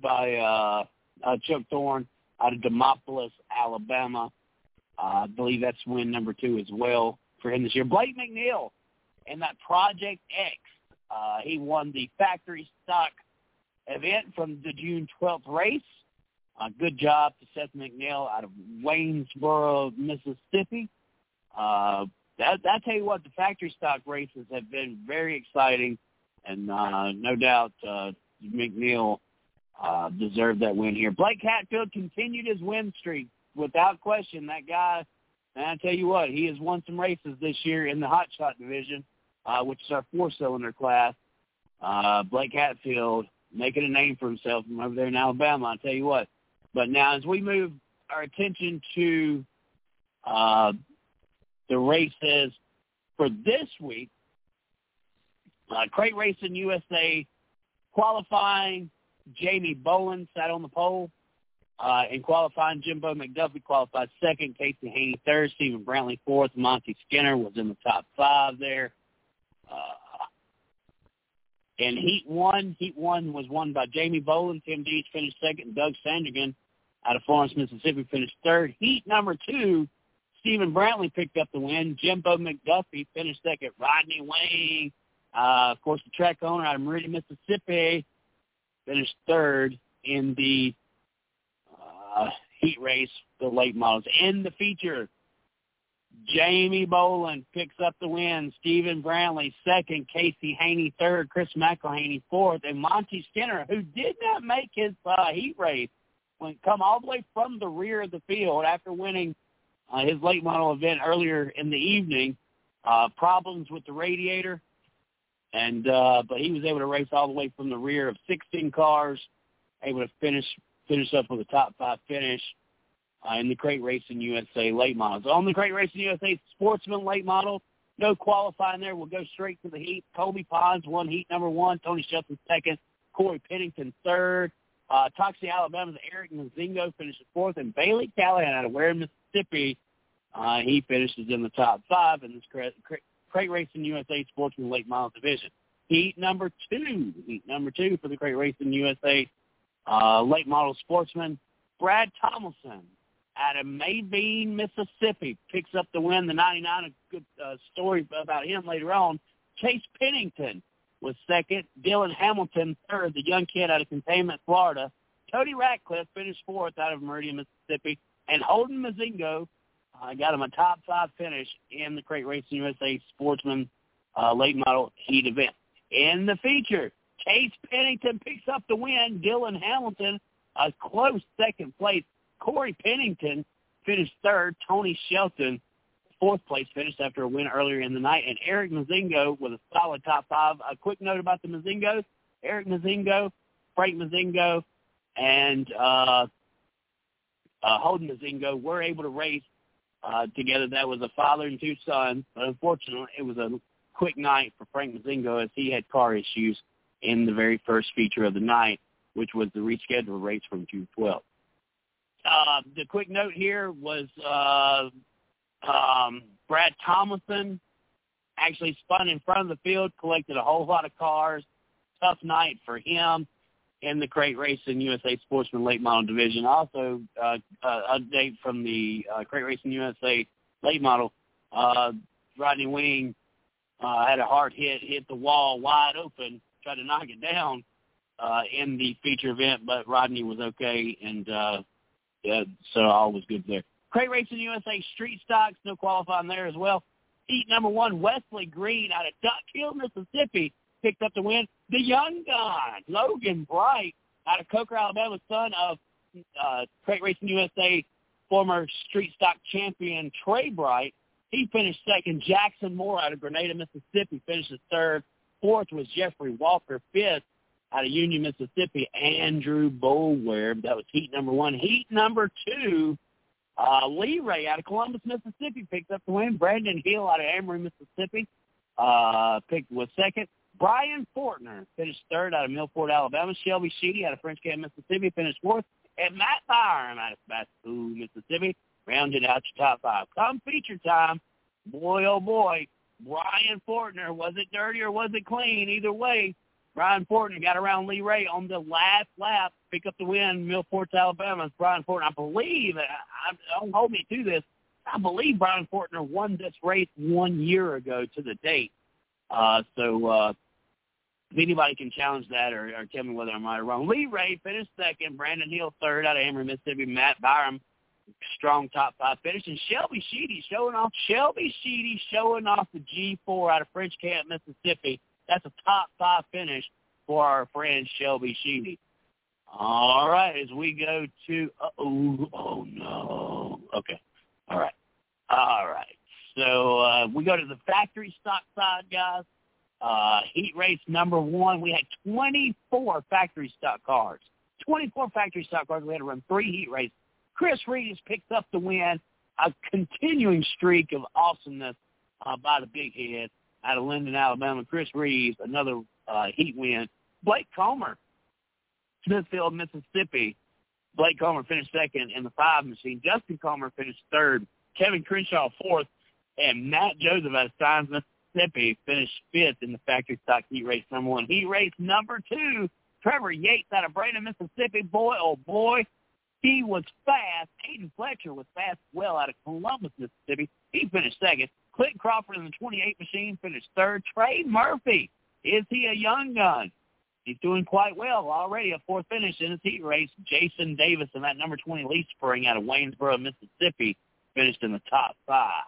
by uh, uh, Chuck Thorne out of Demopolis, Alabama. Uh, I believe that's win number two as well for him this year. Blake McNeil and that Project X. Uh, he won the factory stock event from the June 12th race. Uh, good job to Seth McNeil out of Waynesboro, Mississippi. Uh, that, I tell you what, the factory stock races have been very exciting, and uh, no doubt uh, McNeil uh, deserved that win here. Blake Hatfield continued his win streak without question. That guy, and I tell you what, he has won some races this year in the hot shot division, uh, which is our four-cylinder class. Uh, Blake Hatfield making a name for himself from over there in Alabama. I tell you what. But now, as we move our attention to uh, the races for this week, uh, Crate Racing USA qualifying. Jamie Boland sat on the pole. Uh, in qualifying, Jimbo McDuffie qualified second, Casey Haney third, Stephen Brantley fourth, Monty Skinner was in the top five there. Uh, in Heat 1, Heat 1 was won by Jamie Boland. Tim Deach finished second, and Doug Sandringham out of Florence, Mississippi finished third. Heat number two, Stephen Brantley picked up the win. Jimbo McDuffie finished second. Rodney Wayne, uh, of course, the track owner out of Meridian, Mississippi, finished third in the uh, heat race, the late models. In the feature, Jamie Boland picks up the win. Stephen Brantley second. Casey Haney third. Chris McElhaney fourth. And Monty Skinner, who did not make his uh, heat race, went come all the way from the rear of the field after winning uh, his late model event earlier in the evening. Uh, problems with the radiator, and uh, but he was able to race all the way from the rear of 16 cars, able to finish finish up with a top five finish uh, in the Crate Racing USA late models. On the Crate Racing USA Sportsman late model, no qualifying there. We'll go straight to the heat. Colby Pons won heat number one. Tony Shelton second. Corey Pennington third. Uh, Toxey, Alabama's Eric Mazingo finishes fourth, and Bailey Callahan out of Ware, Mississippi, uh, he finishes in the top five in this crate Racing USA Sportsman Late Model Division. Heat number two, heat number two for the Crate Racing USA uh, Late Model Sportsman, Brad Tomlinson out of Mabine, Mississippi, picks up the win. The 99, a good uh, story about him later on. Chase Pennington was second. Dylan Hamilton third, the young kid out of Cantonment, Florida. Cody Ratcliffe finished fourth out of Meridian, Mississippi. And Holden Mazingo uh, got him a top five finish in the Crate Racing USA Sportsman uh, late model heat event. In the feature, Chase Pennington picks up the win. Dylan Hamilton, a close second place. Corey Pennington finished third. Tony Shelton, fourth place finish after a win earlier in the night. And Eric Mazingo with a solid top five. A quick note about the Mazingos. Eric Mazingo, Frank Mazingo, and uh, uh, Holden Mazingo were able to race uh, together. That was a father and two sons. But unfortunately, it was a quick night for Frank Mazingo as he had car issues in the very first feature of the night, which was the rescheduled race from June 12th. Uh, the quick note here was uh, um, Brad Tomlinson actually spun in front of the field, collected a whole lot of cars. Tough night for him in the Crate Racing USA Sportsman Late Model Division. Also, uh, uh, update from the uh, Crate Racing USA Late Model. Uh, Rodney Wing uh, had a hard hit, hit the wall wide open, tried to knock it down uh, in the feature event, but Rodney was okay, and uh, yeah, so all was good there. Crate Racing USA Street Stocks, no qualifying there as well. Heat number one, Wesley Green out of Duck Hill, Mississippi, picked up the win. The young gun, Logan Bright out of Coker, Alabama, son of uh, Crate Racing USA former street stock champion Trey Bright. He finished second. Jackson Moore out of Grenada, Mississippi finishes third. Fourth was Jeffrey Walker. Fifth out of Union, Mississippi, Andrew Boulware. That was heat number one. Heat number two, uh, Lee Ray out of Columbus, Mississippi picked up the win. Brandon Hill out of Amory, Mississippi, uh, picked was second. Brian Fortner finished third out of Milford, Alabama. Shelby Sheedy out of French Camp, Mississippi finished fourth. And Matt Byron out of Baskoo, Mississippi rounded out your top five. Come feature time, boy oh boy, Brian Fortner. Was it dirty or was it clean? Either way, Brian Fortner got around Lee Ray on the last lap, pick up the win, Milford, Alabama. It's Brian Fortner. I believe, I, I, don't hold me to this, I believe Brian Fortner won this race one year ago to the date. Uh, so uh, if anybody can challenge that or, or tell me whether I'm right or wrong. Lee Ray finished second. Brandon Hill third out of Amory, Mississippi. Matt Byram, strong top five finish. And Shelby Sheedy showing off. Shelby Sheedy showing off the G4 out of French Camp, Mississippi. That's a top five finish for our friend Shelby Sheedy. All right, as we go to, oh, oh no. Okay. All right. All right. So uh, we go to the factory stock side, guys. Uh, heat race number one, we had 24 factory stock cars. 24 factory stock cars. We had to run three heat races. Chris Reed has picked up the win. A continuing streak of awesomeness uh, by the big head out of Linden, Alabama. Chris Reeves, another uh, heat win. Blake Comer, Smithfield, Mississippi. Blake Comer finished second in the five machine. Justin Comer finished third. Kevin Crenshaw fourth. And Matt Joseph out of Steens, Mississippi finished fifth in the factory stock heat race number one. Heat race number two, Trevor Yates out of Brandon, Mississippi. Boy, oh boy, he was fast. Aiden Fletcher was fast well out of Columbus, Mississippi. He finished second. Clinton Crawford in the 28 machine finished third. Trey Murphy, is he a young gun? He's doing quite well already. A fourth finish in his heat race. Jason Davis and that number 20 Lee Spring out of Waynesboro, Mississippi finished in the top five.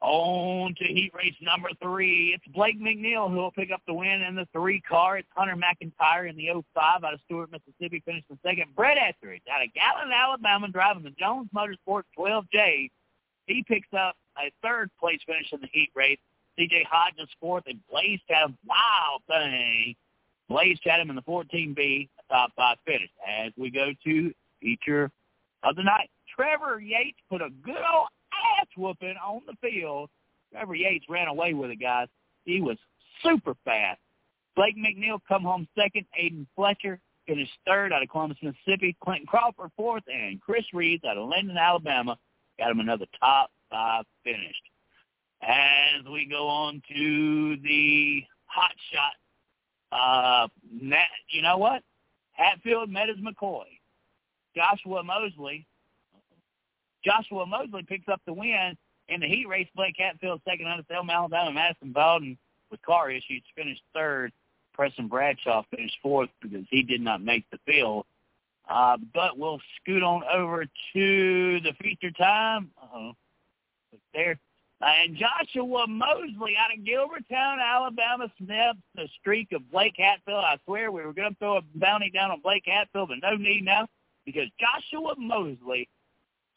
On to heat race number three. It's Blake McNeil who will pick up the win in the three car. It's Hunter McIntyre in the 05 out of Stewart, Mississippi, finished in second. Brett Etheridge out of Gallatin, Alabama, driving the Jones Motorsports 12J. He picks up a third place finish in the heat race. CJ Hodges fourth, and Blaze Chatham, wow thing. Blaze Chatham in the 14B top five finish. As we go to feature of the night, Trevor Yates put a good old ass whooping on the field. Trevor Yates ran away with it, guys. He was super fast. Blake McNeil come home second. Aiden Fletcher finished third out of Columbus, Mississippi. Clinton Crawford fourth, and Chris Reeves out of Linden, Alabama, got him another top five finished. As we go on to the hot shot, uh, Matt, you know what? Hatfield met his McCoy. Joshua Mosley Joshua Mosley picks up the win in the heat race. Blake Hatfield second out of Selma, Alabama. Madison Bowden with car issues finished third. Preston Bradshaw finished fourth because he did not make the field. Uh, but we'll scoot on over to the feature time. Uh-oh. There. Uh, and Joshua Mosley out of Gilbertown, Alabama, snaps the streak of Blake Hatfield. I swear we were going to throw a bounty down on Blake Hatfield, but no need now because Joshua Mosley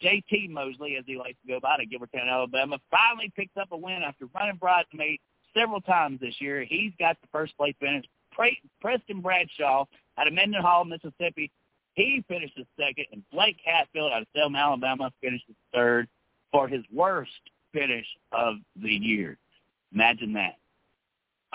JT Mosley, as he likes to go by to Gilbertown, Alabama, finally picks up a win after running bridesmaid several times this year. He's got the first place finish. Preston Bradshaw out of Mendenhall, Mississippi, he finishes second, and Blake Hatfield out of Selma, Alabama, finishes third for his worst finish of the year. Imagine that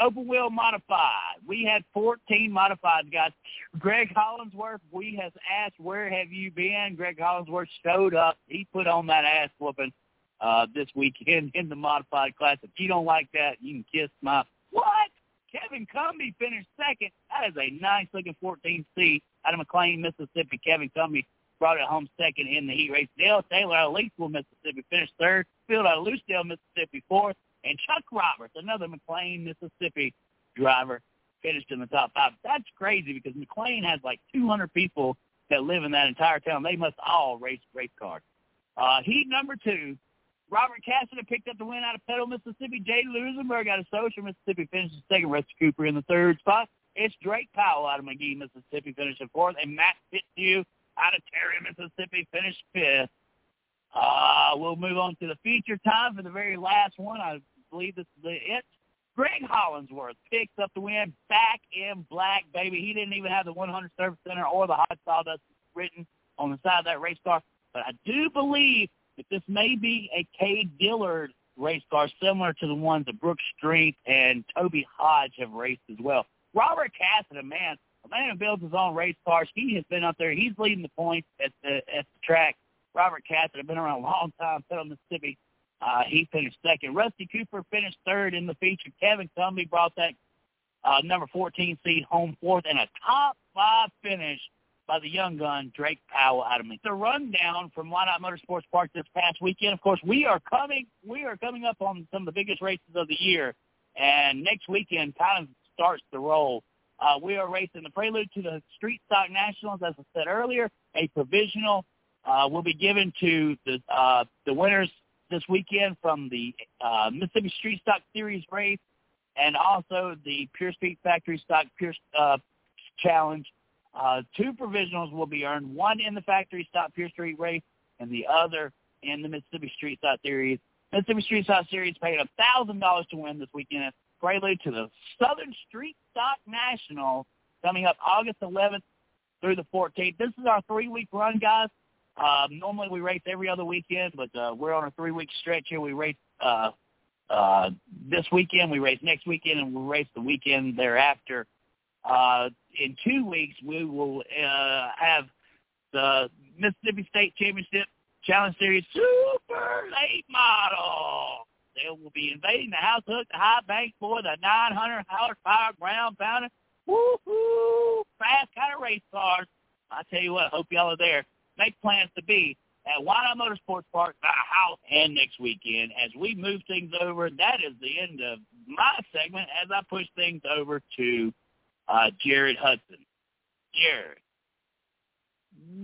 open wheel modified. We had 14 modified guys. Greg Hollingsworth, we have asked, where have you been? Greg Hollingsworth showed up. He put on that ass whooping uh, this weekend in the modified class. If you don't like that, you can kiss my, what? Kevin Cumby finished second. That is a nice looking 14C out of McLain, Mississippi. Kevin Cumby brought it home second in the heat race. Dale Taylor out of Leesville, Mississippi finished third. Field out of Lucedale, Mississippi fourth. And Chuck Roberts, another McLain, Mississippi driver, finished in the top five. That's crazy because McLain has like 200 people that live in that entire town. They must all race race cars. Uh, heat number two, Robert Cassidy picked up the win out of Petal, Mississippi. Jay Lusenberg out of Social, Mississippi finishes second. Rusty Cooper in the third spot. It's Drake Powell out of Magee, Mississippi finishing fourth. And Matt Fitzhugh out of Terry, Mississippi finished fifth. Uh, we'll move on to the feature time for the very last one. I believe this is it. Greg Hollingsworth picks up the win back in black, baby. He didn't even have the 100 Service Center or the hot sawdust written on the side of that race car. But I do believe that this may be a Cade Dillard race car similar to the ones that Brooks Street and Toby Hodge have raced as well. Robert Cassidy, man, a man who builds his own race cars. He has been up there. He's leading the points at the at the track Robert Cassidy, been around a long time, Petal, Mississippi. Uh, he finished second. Rusty Cooper finished third in the feature. Kevin Cumby brought that uh, number 14 seed home fourth and a top five finish by the young gun Drake Powell out of me. The rundown from Whynot Motorsports Park this past weekend. Of course, we are coming we are coming up on some of the biggest races of the year, and next weekend kind of starts to roll. Uh, we are racing the prelude to the Street Stock Nationals, as I said earlier. A provisional uh, will be given to the uh, the winners this weekend from the uh, Mississippi Street Stock Series race, and also the Pure Speed Factory Stock Pure uh, Challenge. Uh, two provisionals will be earned: one in the Factory Stock Pure Street race, and the other in the Mississippi Street Stock Series. Mississippi Street Stock Series paid a thousand dollars to win this weekend. Prelude to the Southern Street Stock National coming up August 11th through the 14th. This is our three-week run, guys. Um, normally we race every other weekend, but uh, we're on a three-week stretch here. We race uh, uh, this weekend, we race next weekend, and we race the weekend thereafter. Uh, in two weeks, we will uh, have the Mississippi State Championship Challenge Series Super Late Model. They will be invading the house hook, the high bank for the 900 horsepower ground pounder. Woo-hoo! Fast kind of race cars. I tell you what, hope y'all are there. Make plans to be at Not Motorsports Park, the house, and next weekend as we move things over. That is the end of my segment as I push things over to uh, Jared Hudson. Jared,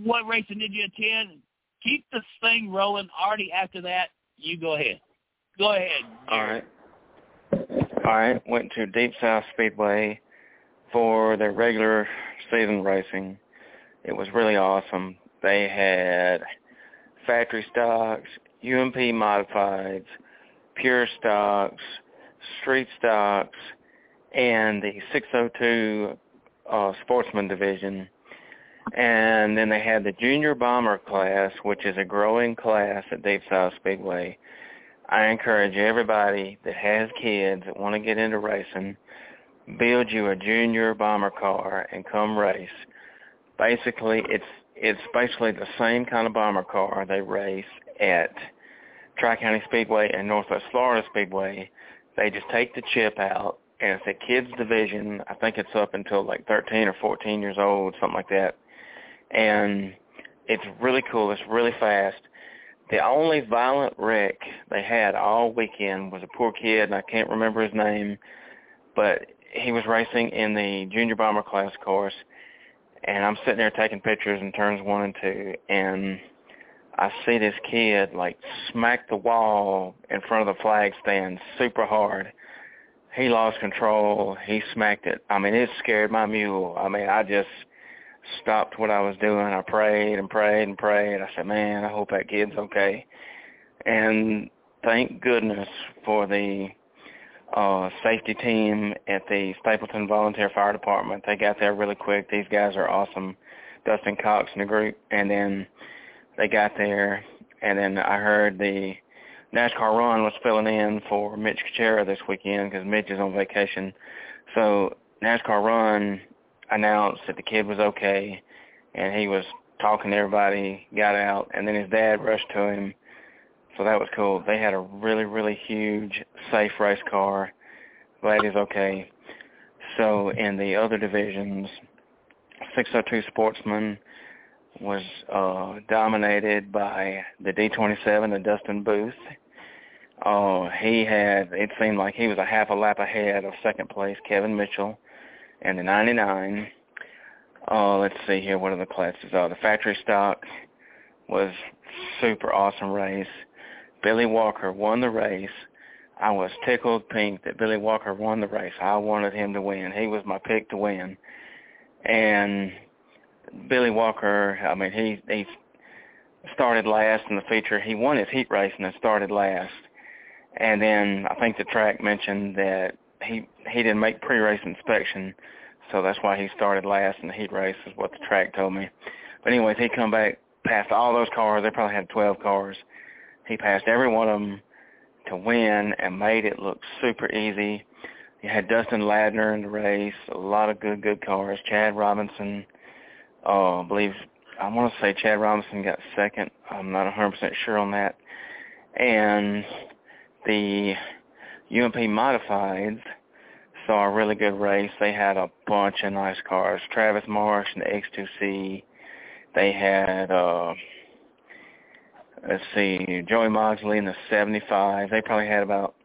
what racing did you attend? Keep this thing rolling. Artie, after that, you go ahead. Go ahead. All right. All right. Went to Deep South Speedway for their regular season racing. It was really awesome. They had factory stocks, UMP modifieds, pure stocks, street stocks, and the 602 uh, sportsman division. And then they had the junior bomber class, which is a growing class at Deep South Speedway. I encourage everybody that has kids that want to get into racing, build you a junior bomber car and come race. Basically, it's it's basically the same kind of bomber car they race at Tri-County Speedway and Northwest Florida Speedway. They just take the chip out, and it's a kids division. I think it's up until like 13 or 14 years old, something like that. And it's really cool. It's really fast the only violent wreck they had all weekend was a poor kid, and I can't remember his name, but he was racing in the junior bomber class course, and I'm sitting there taking pictures in turns one and two, and I see this kid like smack the wall in front of the flag stand super hard. He lost control. He smacked it. I mean, it scared my mule. I mean, I just stopped what I was doing. I prayed and prayed and prayed. I said, man, I hope that kid's okay. And thank goodness for the uh, safety team at the Stapleton Volunteer Fire Department. They got there really quick. These guys are awesome. Dustin Cox and the group. And then they got there, and then I heard the NASCAR run was filling in for Mitch Kuchera this weekend because Mitch is on vacation. So NASCAR run announced that the kid was okay, and he was talking to everybody, got out, and then his dad rushed to him. So that was cool. They had a really, really huge, safe race car. Glad he's okay. So in the other divisions, 602 Sportsman was uh, dominated by the D27, the Dustin Booth. Uh, he had, it seemed like he was a half a lap ahead of second place, Kevin Mitchell and the 99. Uh, let's see here. What are the classes? Uh, the factory stock was super awesome race. Billy Walker won the race. I was tickled pink that Billy Walker won the race. I wanted him to win. He was my pick to win. And Billy Walker, I mean, he he started last in the feature. He won his heat race and then started last. And then I think the track mentioned that he he didn't make pre-race inspection, so that's why he started last in the heat race, is what the track told me. But anyways, he come back past all those cars. They probably had 12 cars. He passed every one of them to win and made it look super easy. You had Dustin Ladner in the race, a lot of good, good cars. Chad Robinson, uh, I believe, I want to say Chad Robinson got second. I'm not 100% sure on that. And the UMP Modifieds saw a really good race. They had a bunch of nice cars. Travis Marsh and the X2C. They had, uh, let's see, Joey Moxley in the 75. They probably had about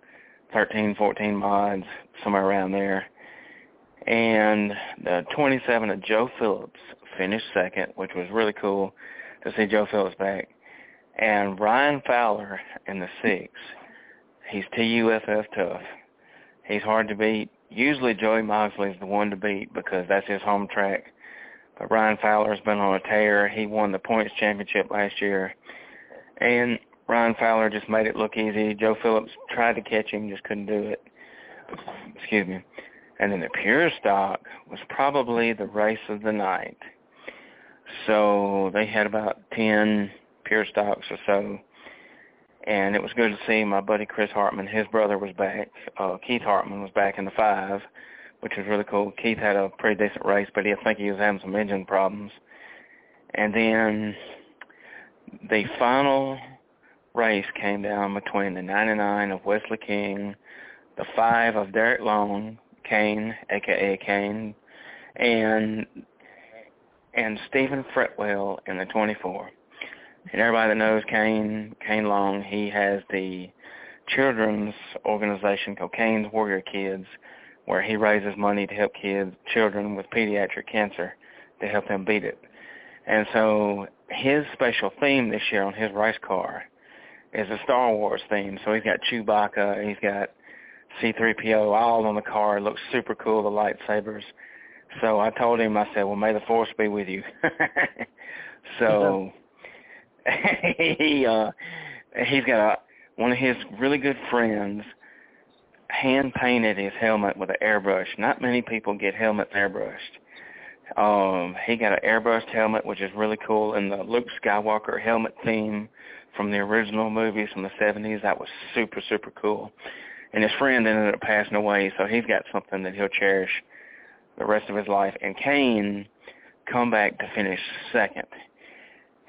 13, 14 mods, somewhere around there. And the 27 of Joe Phillips finished second, which was really cool to see Joe Phillips back. And Ryan Fowler in the six. He's TUFF tough. He's hard to beat. Usually Joey Moxley is the one to beat because that's his home track. But Ryan Fowler's been on a tear. He won the points championship last year. And Ryan Fowler just made it look easy. Joe Phillips tried to catch him, just couldn't do it. Excuse me. And then the pure stock was probably the race of the night. So they had about 10 pure stocks or so. And it was good to see my buddy Chris Hartman. His brother was back. Uh, Keith Hartman was back in the five, which was really cool. Keith had a pretty decent race, but he, I think he was having some engine problems. And then the final race came down between the 99 of Wesley King, the 5 of Derek Long, Kane, aka Kane, and and Stephen Fretwell in the 24. And everybody that knows Kane, Kane Long, he has the children's organization called Kane's Warrior Kids, where he raises money to help kids, children with pediatric cancer, to help them beat it. And so his special theme this year on his race car is a Star Wars theme. So he's got Chewbacca, he's got C-3PO all on the car. It looks super cool, the lightsabers. So I told him, I said, well, may the force be with you. so he uh he's got a one of his really good friends hand painted his helmet with an airbrush. Not many people get helmets airbrushed. Um, he got an airbrushed helmet, which is really cool, and the Luke Skywalker helmet theme from the original movies from the 70s. That was super, super cool. And his friend ended up passing away, so he's got something that he'll cherish the rest of his life. And Kane come back to finish second.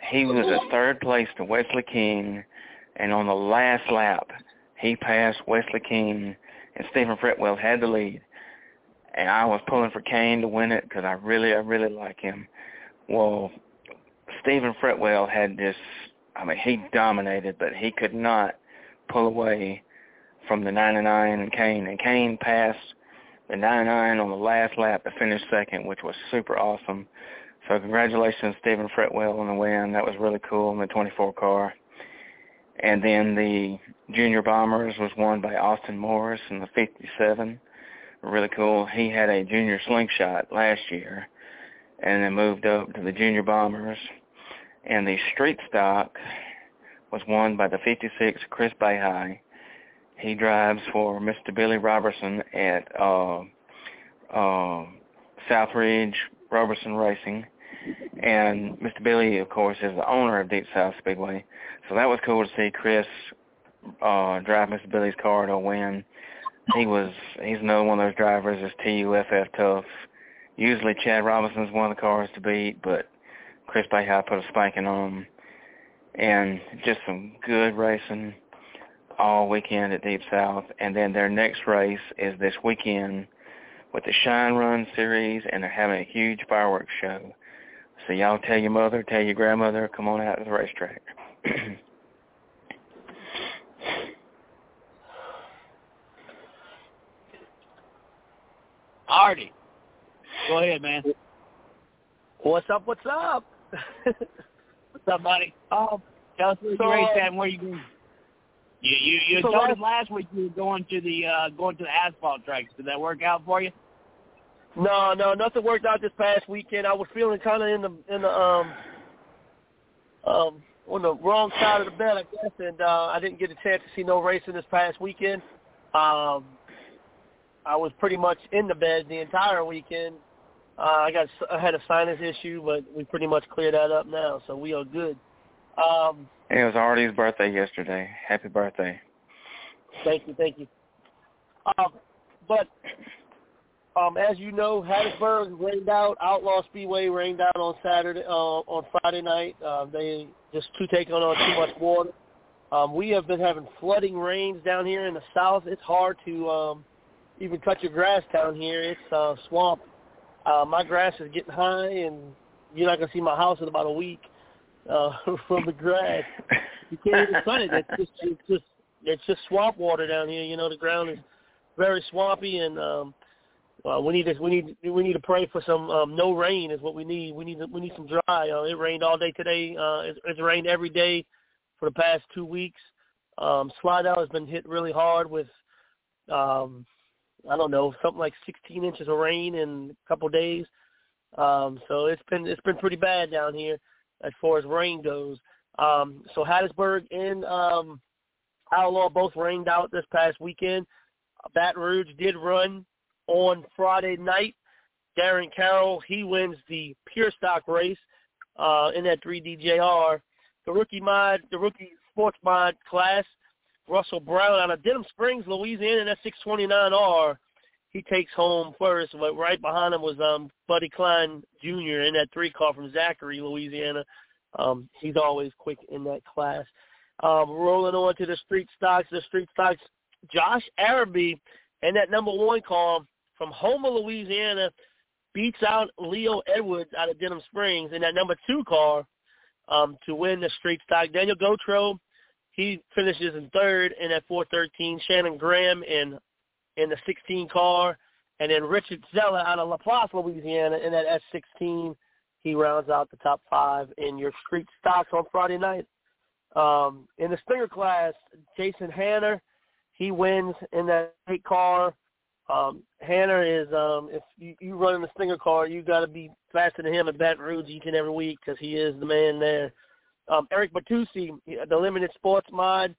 He was a third place to Wesley King, and on the last lap, he passed Wesley King, and Stephen Fretwell had the lead. And I was pulling for Kane to win it because I really, I really like him. Well, Stephen Fretwell had this I mean, he dominated, but he could not pull away from the 99 and Kane. And Kane passed the 99 on the last lap to finish second, which was super awesome. So congratulations, Stephen Fretwell, on the win. That was really cool in the 24 car. And then the Junior Bombers was won by Austin Morris in the 57. Really cool. He had a Junior Slingshot last year and then moved up to the Junior Bombers and the street stock was won by the 56 Chris Bayhigh. He drives for Mr. Billy Robertson at uh, uh, Southridge Robertson Racing. And Mr. Billy, of course, is the owner of Deep South Speedway. So that was cool to see Chris uh, drive Mr. Billy's car to win. He was, he's another one of those drivers that's TUFF tough. Usually Chad Robinson's one of the cars to beat, but Chris Bayhigh put a spanking on him. and just some good racing all weekend at Deep South. And then their next race is this weekend with the Shine Run series, and they're having a huge fireworks show. So y'all tell your mother, tell your grandmother, come on out to the racetrack. Artie, go ahead, man. What's up? What's up? What's up, buddy? Um, Tell us what so, you raced at and where you going. You you you so told us last week you were going to the uh going to the asphalt tracks. Did that work out for you? No, no, nothing worked out this past weekend. I was feeling kind of in the in the um um on the wrong side of the bed, I guess, and uh, I didn't get a chance to see no racing this past weekend. Um, I was pretty much in the bed the entire weekend. Uh, I got I had a sinus issue, but we pretty much cleared that up now, so we are good. Um, it was Artie's birthday yesterday. Happy birthday. Thank you, thank you. Um, but um, as you know, Hattiesburg rained out. Outlaw Speedway rained out on Saturday, uh, on Friday night. Uh, they just too taking on too much water. Um, we have been having flooding rains down here in the south. It's hard to um, even cut your grass down here. It's uh, swamp. Uh, my grass is getting high, and you're not gonna see my house in about a week uh, from the grass. You can't even cut it. It's just, it's just it's just swamp water down here. You know, the ground is very swampy, and um, uh, we need to we need we need to pray for some um, no rain is what we need. We need we need some dry. Uh, it rained all day today. Uh, it's, it's rained every day for the past two weeks. Um, Slidell has been hit really hard with um, I don't know something like 16 inches of rain in a couple days. Um, so it's been it's been pretty bad down here as far as rain goes. Um, so Hattiesburg and um, Outlaw both rained out this past weekend. Baton Rouge did run on Friday night. Darren Carroll, he wins the pure stock race uh, in that 3DJR. The rookie mod, the rookie sports mod class, Russell Brown out of Denham Springs, Louisiana, in that 629R. He takes home first, but right behind him was um, Buddy Klein Jr. in that three car from Zachary, Louisiana. Um, he's always quick in that class. Um, rolling on to the street stocks, the street stocks, Josh Araby and that number one car from Houma, Louisiana, beats out Leo Edwards out of Denham Springs in that number two car um, to win the street stock. Daniel Gotro, he finishes in third in that 413. Shannon Graham in in the 16 car, and then Richard Zella out of Laplace, Louisiana, in that S16. He rounds out the top five in your street stocks on Friday night. Um, in the Stinger class, Jason Hanner, he wins in that eight car. Um, Hanner is um, if you, you run in the Stinger car, you got to be faster than him at Baton Rouge each and every week because he is the man there. Um, Eric Batusi, the limited sports mod,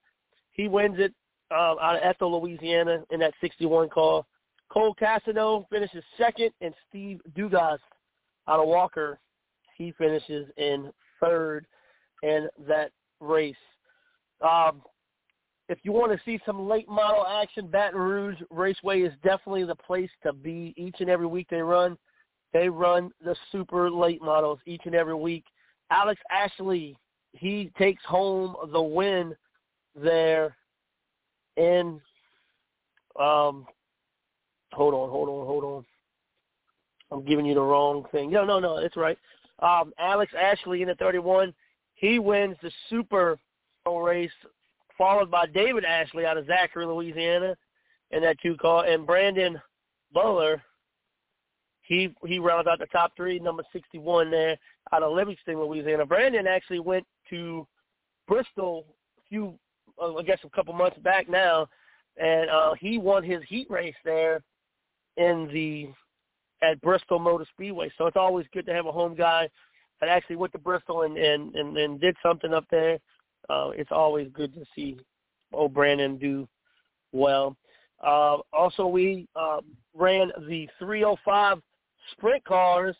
he wins it uh, out of Ethel, Louisiana, in that 61 car. Cole Cassino finishes second, and Steve Dugas out of Walker, he finishes in third in that race. Um, if you want to see some late model action, Baton Rouge Raceway is definitely the place to be. Each and every week they run, they run the super late models each and every week. Alex Ashley, he takes home the win there in um hold on, hold on, hold on. I'm giving you the wrong thing. No, no, no, it's right. Um Alex Ashley in the 31, he wins the super race followed by David Ashley out of Zachary, Louisiana in that two car and Brandon Buller he he rounds out the top three, number 61 there out of Livingston, Louisiana. Brandon actually went to Bristol a few uh, I guess a couple months back now, and uh, he won his heat race there in the at Bristol Motor Speedway. So it's always good to have a home guy that actually went to Bristol and and and, and did something up there. Uh, it's always good to see old Brandon do well. Uh, also, we uh, ran the 305 sprint cars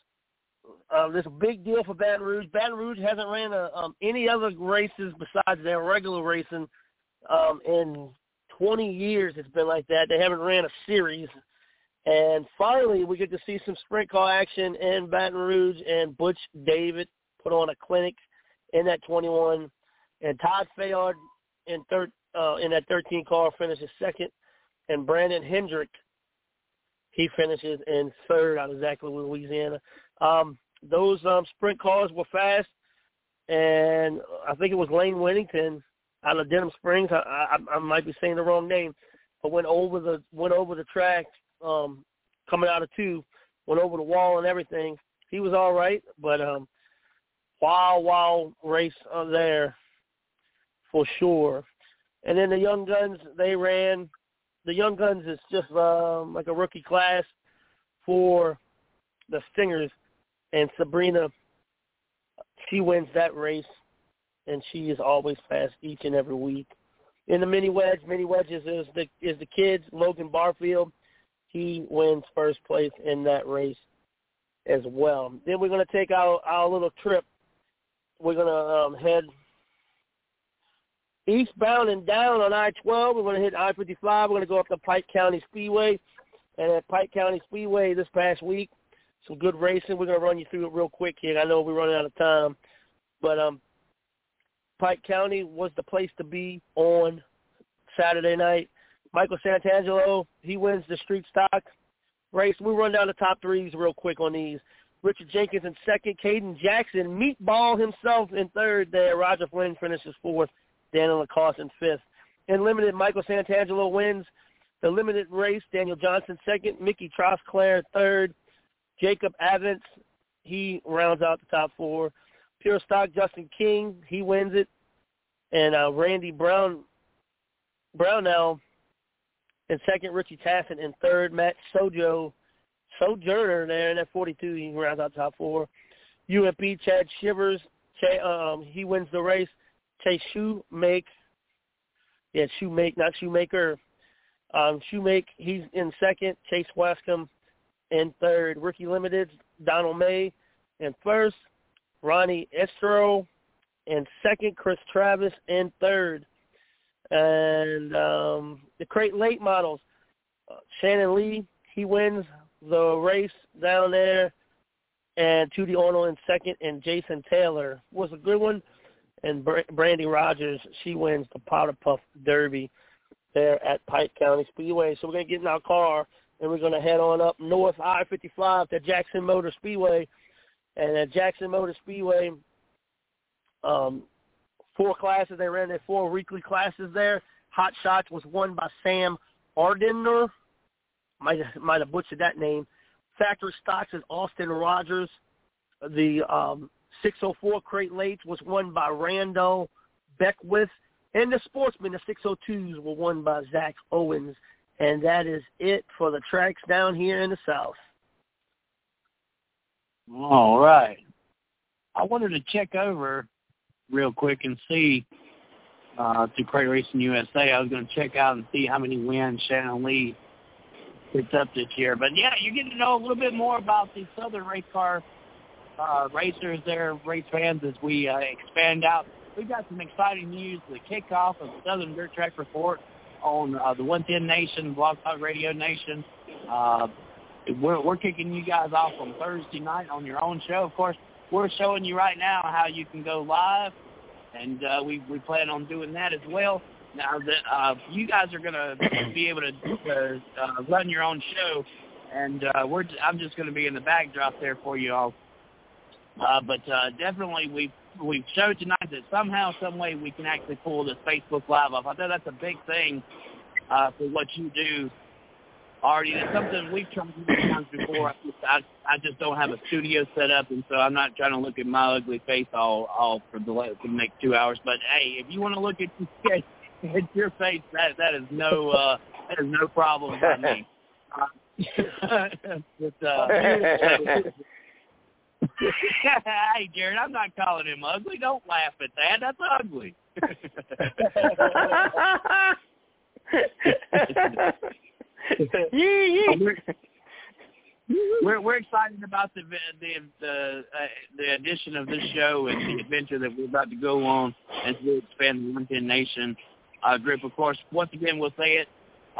uh, this big deal for Baton Rouge. Baton Rouge hasn't ran a, um, any other races besides their regular racing um, in 20 years. It's been like that. They haven't ran a series. And finally, we get to see some sprint car action in Baton Rouge, and Butch David put on a clinic in that 21. And Todd Fayard in third uh, in that 13 car finishes second, and Brandon Hendrick he finishes in third out of Zachary, Louisiana. Um, those um, sprint cars were fast, and I think it was Lane Whittington out of Denham Springs. I, I, I might be saying the wrong name, but went over the went over the track um, coming out of two, went over the wall and everything. He was all right, but um, wild wild race on there for sure. And then the young guns they ran. The young guns is just um, like a rookie class for the Stingers and Sabrina, she wins that race, and she is always fast each and every week. In the mini wedge, mini wedges is the is the kids. Logan Barfield, he wins first place in that race as well. Then we're to take our our little trip. We're to um, head eastbound and down on I-12. We're going to hit I-55. We're going to go up to Pike County Speedway. And at Pike County Speedway this past week, some good racing. We're going to run you through it real quick here. I know we're running out of time, but um, Pike County was the place to be on Saturday night. Michael Santangelo, he wins the street stock race. We'll run down the top threes real quick on these. Richard Jenkins in second. Caden Jackson, meatball himself in third there. Roger Flynn finishes fourth. Daniel Lacoste in fifth. In limited, Michael Santangelo wins The limited race, Daniel Johnson second, Mickey Trosclair third, Jacob Avance, he rounds out the top four. Pure Stock, Justin King, he wins it. And uh, Randy Brown, Brownell in second, Richie Tassin in third, Matt Sojo, Sojourner there in that 42, he rounds out the top four. UMP, Chad Shivers, um, he wins the race. Chase Shoemake, yeah, Shoemake, not Shoemaker. Um, Shoemake, he's in second. Chase Wescombe in third. Ricky Limited, Donald May in first. Ronnie Estro in second. Chris Travis in third. And um, the crate late models, uh, Shannon Lee, he wins the race down there. And Judy Arnold in second. And Jason Taylor was a good one. And Brandy Rogers, she wins the Powder Puff Derby there at Pike County Speedway. So we're going to get in our car and we're going to head on up north I-55 to Jackson Motor Speedway. And at Jackson Motor Speedway, um, four classes. They ran their four weekly classes there. Hot Shots was won by Sam Ardener. Might might have butchered that name. Factory Stocks is Austin Rogers. The um, 604 Crate Lates was won by Randall Beckwith. And the Sportsman, the 602s were won by Zach Owens. And that is it for the tracks down here in the South. All right. I wanted to check over real quick and see uh, to Crate Racing USA. I was going to check out and see how many wins Shannon Lee picked up this year. But yeah, you're getting to know a little bit more about the Southern race car uh, racers there, race fans, as we uh, expand out. We've got some exciting news. The kickoff of the Southern Dirt Track Report on uh, the 110 Nation, Blog Talk Radio Nation. Uh, we're, we're kicking you guys off on Thursday night on your own show. Of course, we're showing you right now how you can go live, and uh, we we plan on doing that as well. Now that uh, you guys are going to be able to uh, run your own show, and uh, we're I'm just going to be in the backdrop there for you all. Uh, but uh, definitely we've, we've showed tonight that somehow, some way we can actually pull this Facebook Live off. I think that's a big thing uh, for what you do already. It's something we've tried many times before. I just, I, I just don't have a studio set up, and so I'm not trying to look at my ugly face all all for the, for the next two hours. But hey, if you want to look at at your face, that that is no uh, that is no problem for me. Uh, but, uh, hey, Jared, I'm not calling him ugly. Don't laugh at that. That's ugly. we're we're excited about the the the uh, the addition of this show and the adventure that we're about to go on as we expand the 110 Nation uh, group. Of course, once again, we'll say it.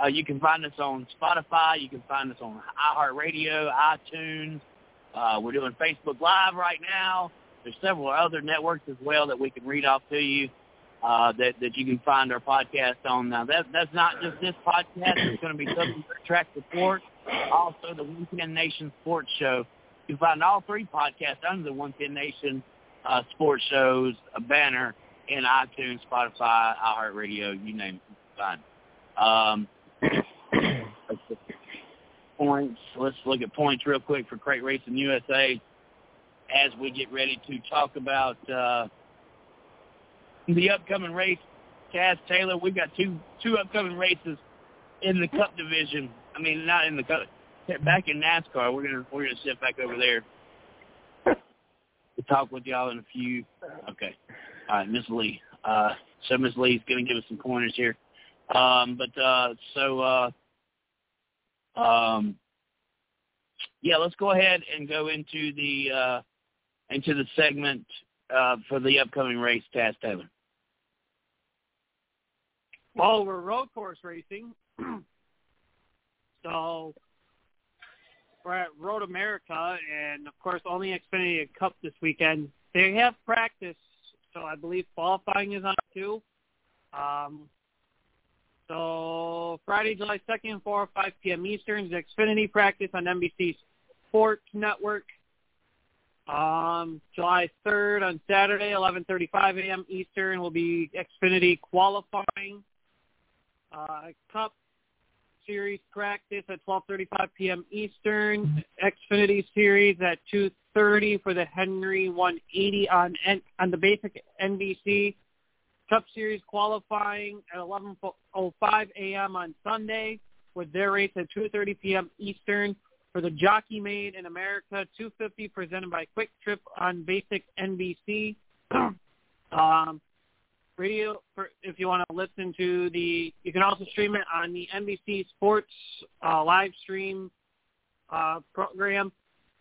Uh, you can find us on Spotify. You can find us on iHeartRadio, iTunes. Uh, we're doing Facebook Live right now. There's several other networks as well that we can read off to you uh, that that you can find our podcast on. Now that that's not just this podcast. It's going to be Southern Track Report, also the 110 Nation Sports Show. You can find all three podcasts under the 110 Nation uh, Sports Shows banner in iTunes, Spotify, iHeartRadio, you name it, find. Um, points. Let's look at points real quick for Crate Racing USA as we get ready to talk about. Uh, the upcoming race, Taz Taylor, we've got two two upcoming races in the Cup division. I mean, not in the Cup. Back in NASCAR, we're gonna we're gonna sit back over there. We'll talk with y'all in a few. Okay, all right, Miss Lee. Uh, so Miss Lee's gonna give us some pointers here. Um, but uh, so uh, um, yeah, let's go ahead and go into the uh, into the segment uh, for the upcoming race, Taz Taylor? Well, we're road course racing, so we're at Road America, and of course, only Xfinity Cup this weekend. They have practice, so I believe qualifying is on too. Um, so Friday, July 2nd, 4 or 5 p.m. Eastern is Xfinity practice on NBC Sports Network. Um, July 3rd on Saturday, 11:35 a.m. Eastern will be Xfinity qualifying. Uh, Cup Series practice at 12:35 p.m. Eastern. Xfinity Series at 2:30 for the Henry 180 on on the basic NBC. Cup Series qualifying at 11:05 a.m. on Sunday with their race at 2:30 p.m. Eastern for the Jockey Made in America 250 presented by Kwik Trip on basic NBC. um, radio for if you want to listen to the you can also stream it on the NBC Sports uh, live stream uh, program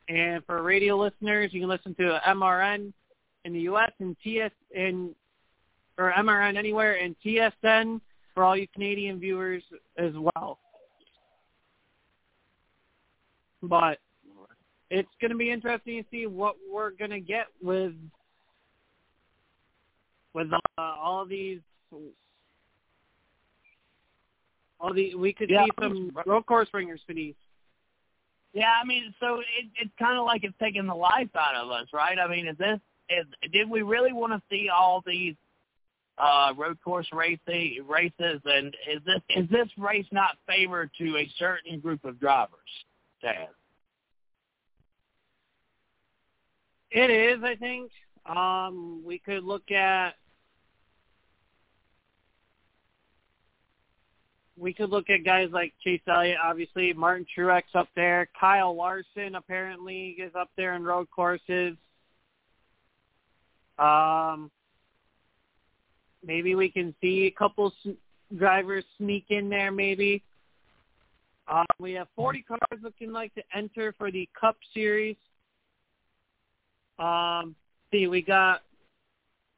and for radio listeners you can listen to MRN in the US and TS in or MRN anywhere and TSN for all you Canadian viewers as well but it's going to be interesting to see what we're going to get with with uh, all these all the we could Yeah. see some road course ringers for these. Yeah, I mean, so it, it's kind of like it's taking the life out of us, right? I mean, is this is did we really want to see all these uh road course racing races, and is this is this race not favored to a certain group of drivers? Chad? It is, I think. Um, we could look at we could look at guys like Chase Elliott, obviously Martin Truex up there, Kyle Larson apparently is up there in road courses. Um, maybe we can see a couple s- drivers sneak in there. Maybe um, we have 40 cars looking like to enter for the Cup Series. Um, see, we got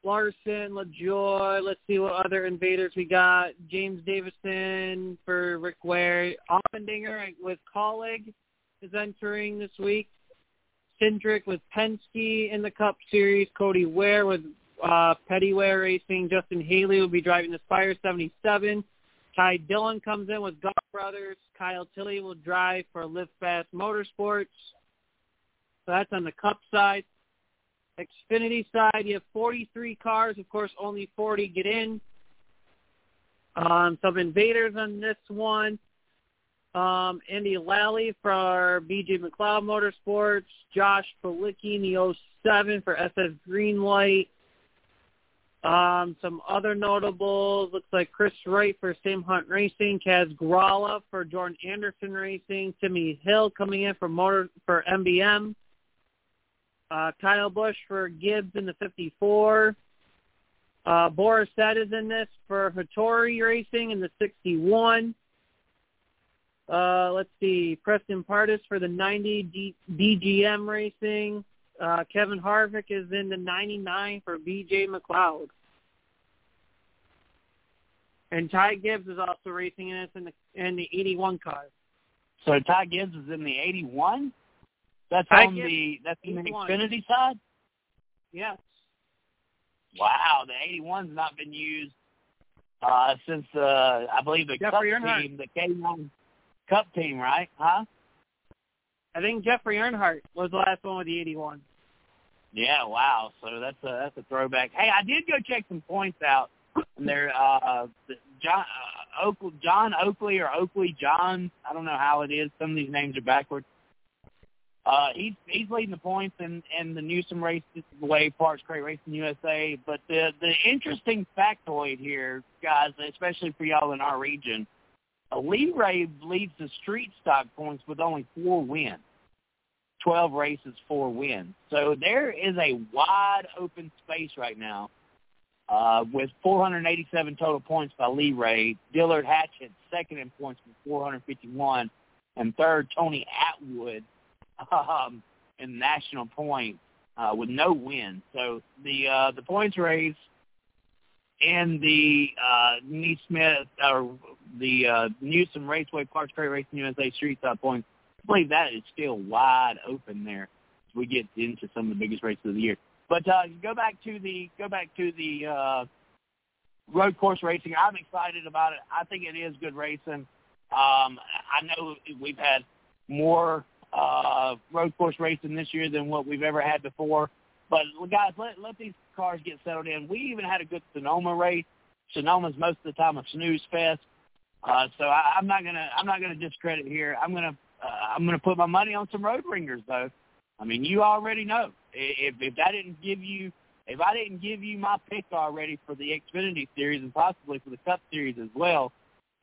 Larson, LaJoie. Let's see what other invaders we got. James Davison for Rick Ware. Allmendinger with Kaulig is entering this week. Cindric with Penske in the Cup Series. Cody Ware with uh, Petty Ware Racing. Justin Haley will be driving the Spire 77. Ty Dillon comes in with Gaunt Brothers. Kyle Tilley will drive for Live Fast Motorsports. So that's on the Cup side. Xfinity side, you have 43 cars. Of course, only 40 get in. Um, some invaders on this one. Um, Andy Lally for BJ McLeod Motorsports. Josh Bilicki in the 07 for SS Greenlight. Um, some other notables looks like Chris Wright for Sam Hunt Racing, Kaz Grala for Jordan Anderson Racing, Timmy Hill coming in for motor for MBM. Uh, Kyle Busch for Gibbs in the 54. Uh, Boris Said is in this for Hattori Racing in the 61. Uh, let's see, Preston Pardus for the 90 D- DGM Racing. Uh, Kevin Harvick is in the 99 for BJ McLeod. And Ty Gibbs is also racing in this in the in the 81 car. So Ty Gibbs is in the 81. That's Ty on Gibbs, the that's the 81. Xfinity side. Yes. Wow, the 81's not been used uh, since uh, I believe the Jeffrey Cup Earnhardt. team, the K1 Cup team, right? Huh? I think Jeffrey Earnhardt was the last one with the 81. Yeah, wow. So that's a that's a throwback. Hey, I did go check some points out. And they're uh, John uh, Oakley, John Oakley or Oakley John. I don't know how it is. Some of these names are backwards. Uh, he's he's leading the points in in the Newsom race this is the way Parks Crate Racing USA. But the the interesting factoid here, guys, especially for y'all in our region, Lee Ray leads the street stock points with only four wins. 12 races, four wins. So there is a wide open space right now uh, with 487 total points by Lee Ray. Dillard Hatchett second in points with 451, and third Tony Atwood um, in national points uh, with no win. So the uh, the points race and the uh, Nee Smith or the uh, Newsom Raceway Parks Crate Racing USA Street Stock points I believe that is still wide open there as we get into some of the biggest races of the year. But uh, go back to the go back to the uh, road course racing. I'm excited about it. I think it is good racing. Um, I know we've had more uh, road course racing this year than what we've ever had before. But guys, let let these cars get settled in. We even had a good Sonoma race. Sonoma's most of the time a snooze fest. Uh, so I, I'm not gonna I'm not gonna discredit here. I'm gonna uh, I'm gonna put my money on some road ringers though. I mean, you already know if if that didn't give you if I didn't give you my pick already for the Xfinity Series and possibly for the Cup Series as well,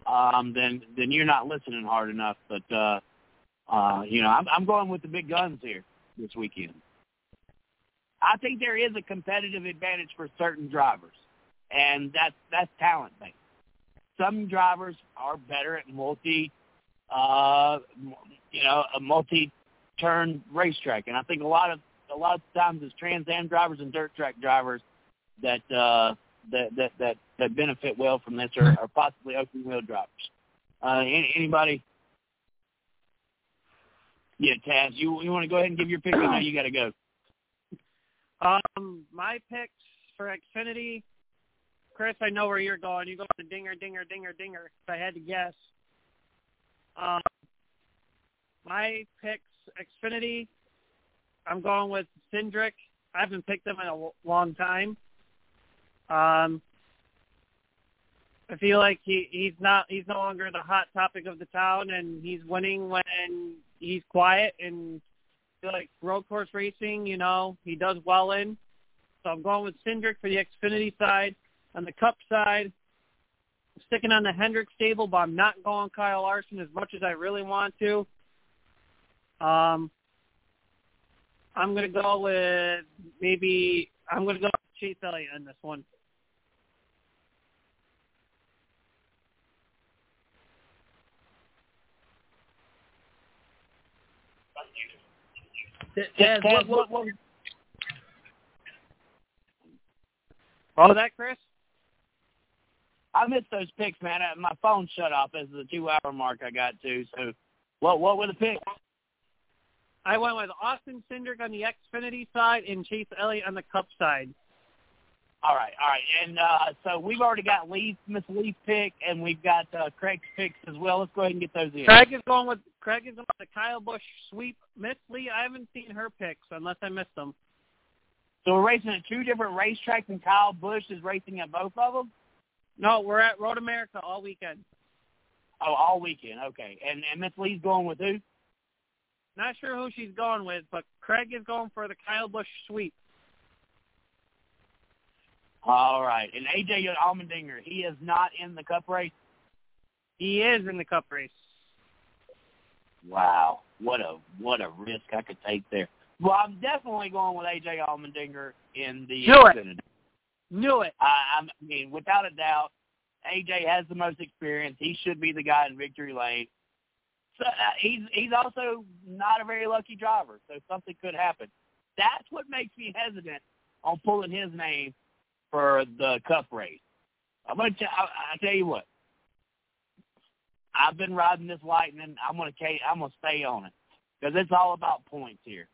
um, then then you're not listening hard enough. But uh, uh, you know, I'm, I'm going with the big guns here this weekend. I think there is a competitive advantage for certain drivers, and that's that's talent based. Some drivers are better at multi, uh, you know, a multi-turn racetrack, and I think a lot of a lot of times it's Trans Am drivers and dirt track drivers that uh, that that that that benefit well from this, or, or possibly open wheel drivers. Uh, any, anybody? Yeah, Taz, you you want to go ahead and give your pick? I know you got to go. Um, my picks for Xfinity, Chris, I know where you're going. You go to Dinger, Dinger, Dinger, Dinger. If I had to guess, um, my picks Xfinity. I'm going with Cindric. I haven't picked him in a long time. Um, I feel like he he's not he's no longer the hot topic of the town, and he's winning when he's quiet and feel like road course racing, you know, he does well in. So I'm going with Cindric for the Xfinity side. On the Cup side, I'm sticking on the Hendrick stable, but I'm not going Kyle Larson as much as I really want to. Um, I'm going to go with maybe I'm going to go with Chase Elliott in this one. Daz, what, what, what, all of that, Chris? I missed those picks, man. Uh, My phone shut off as the two-hour mark I got to. So, what what were the picks? I went with Austin Cindric on the Xfinity side and Chase Elliott on the Cup side. All right, all right. And uh, so we've already got Leaf, Miss Leaf pick, and we've got uh, Craig's picks as well. Let's go ahead and get those in. Craig is going with Craig is going with the Kyle Busch sweep. Miss Lee, I haven't seen her picks unless I missed them. So we're racing at two different racetracks, and Kyle Busch is racing at both of them. No, we're at Road America all weekend. Oh, all weekend. Okay. And and Miss Lee's going with who? Not sure who she's going with, but Craig is going for the Kyle Busch sweep. All right. And AJ Allmendinger, he is not in the Cup race. He is in the Cup race. Wow, what a what a risk I could take there. Well, I'm definitely going with AJ Allmendinger in the Knew it. Knew it. I, I mean, without a doubt, AJ has the most experience. He should be the guy in victory lane. So uh, he's he's also not a very lucky driver, so something could happen. That's what makes me hesitant on pulling his name for the Cup race. I'm gonna t- I, I tell you what. I've been riding this lightning. I'm gonna I'm gonna stay on it because it's all about points here.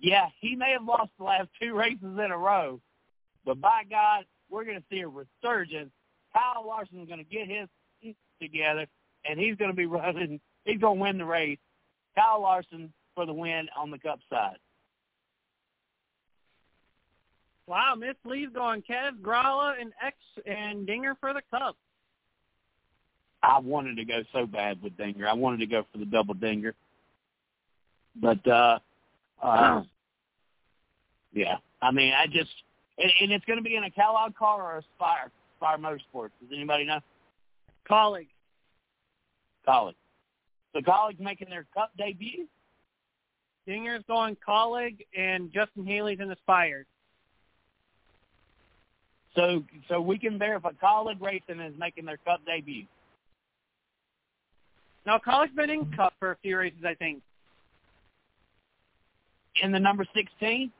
Yeah, he may have lost the last two races in a row, but by God, we're going to see a resurgence. Kyle Larson's going to get his together, and he's going to be running. He's going to win the race. Kyle Larson for the win on the Cup side. Wow, Miss Lee's going Kev, Grala, and X and Dinger for the Cup. I wanted to go so bad with Dinger. I wanted to go for the double Dinger, but uh, uh, yeah. I mean, I just and, and it's going to be in a Kaulig car or a Spire Spire Motorsports. Does anybody know? Kaulig. Kaulig. So Kaulig's making their Cup debut. Dinger's going Kaulig, and Justin Haley's in the Spire. So so we can verify Kaulig Racing is making their Cup debut. Now, Kaulig's been in Cup for a few races, I think. In the number 16?